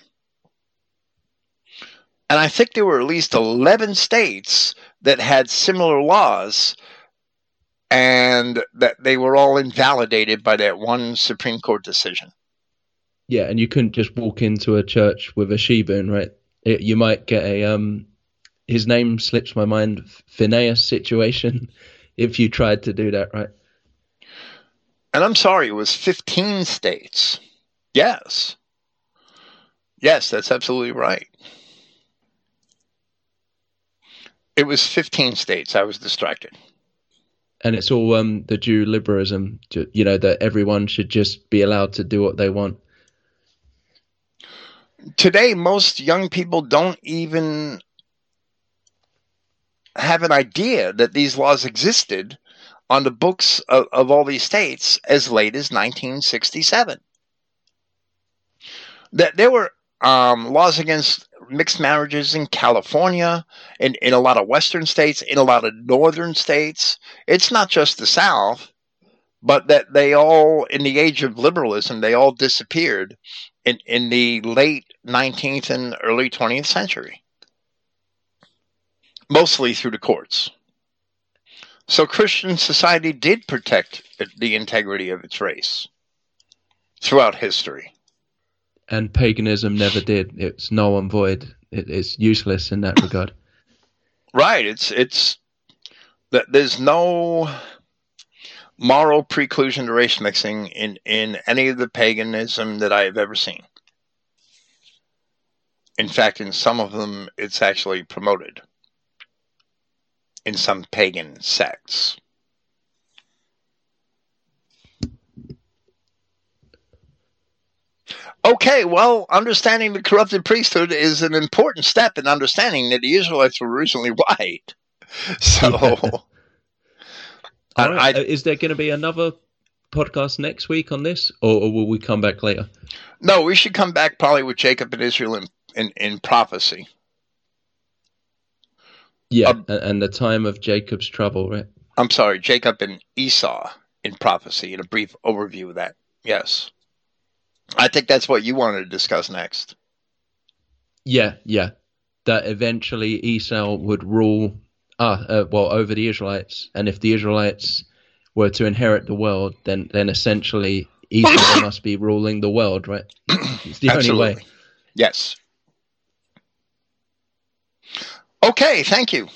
And I think there were at least 11 states that had similar laws and that they were all invalidated by that one Supreme Court decision. Yeah, and you couldn't just walk into a church with a shebun, right? It, you might get a um, his name slips my mind, Phineas situation, if you tried to do that, right? And I'm sorry, it was 15 states. Yes. Yes, that's absolutely right. It was 15 states. I was distracted and it's all um, the Jew liberalism, you know, that everyone should just be allowed to do what they want. Today, most young people don't even have an idea that these laws existed on the books of, of all these states as late as 1967. That there were um, laws against mixed marriages in California, in, in a lot of western states, in a lot of northern states. It's not just the South, but that they all, in the age of liberalism, they all disappeared in, in the late 19th and early 20th century, mostly through the courts. So Christian society did protect the integrity of its race throughout history. And paganism never did. It's null and void. It is useless in that regard. Right. It's it's that there's no moral preclusion to race mixing in in any of the paganism that I have ever seen. In fact, in some of them, it's actually promoted in some pagan sects. Okay, well, understanding the corrupted priesthood is an important step in understanding that the Israelites were originally white. So, I, I, is there going to be another podcast next week on this, or, or, will we come back later? No, we should come back probably with Jacob and Israel in, in, in prophecy. Yeah, um, and the time of Jacob's trouble, right? I'm sorry, Jacob and Esau in prophecy, in a brief overview of that. Yes. I think that's what you wanted to discuss next. Yeah, yeah. That eventually Esau would rule, uh, uh, well, over the Israelites, and if the Israelites were to inherit the world, then then essentially Esau must be ruling the world, right? It's the Absolutely. only way. Yes. Okay, thank you.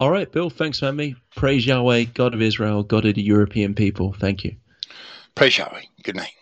All right, Bill, thanks for me. Praise Yahweh, God of Israel, God of the European people. Thank you. Praise Yahweh. Good night.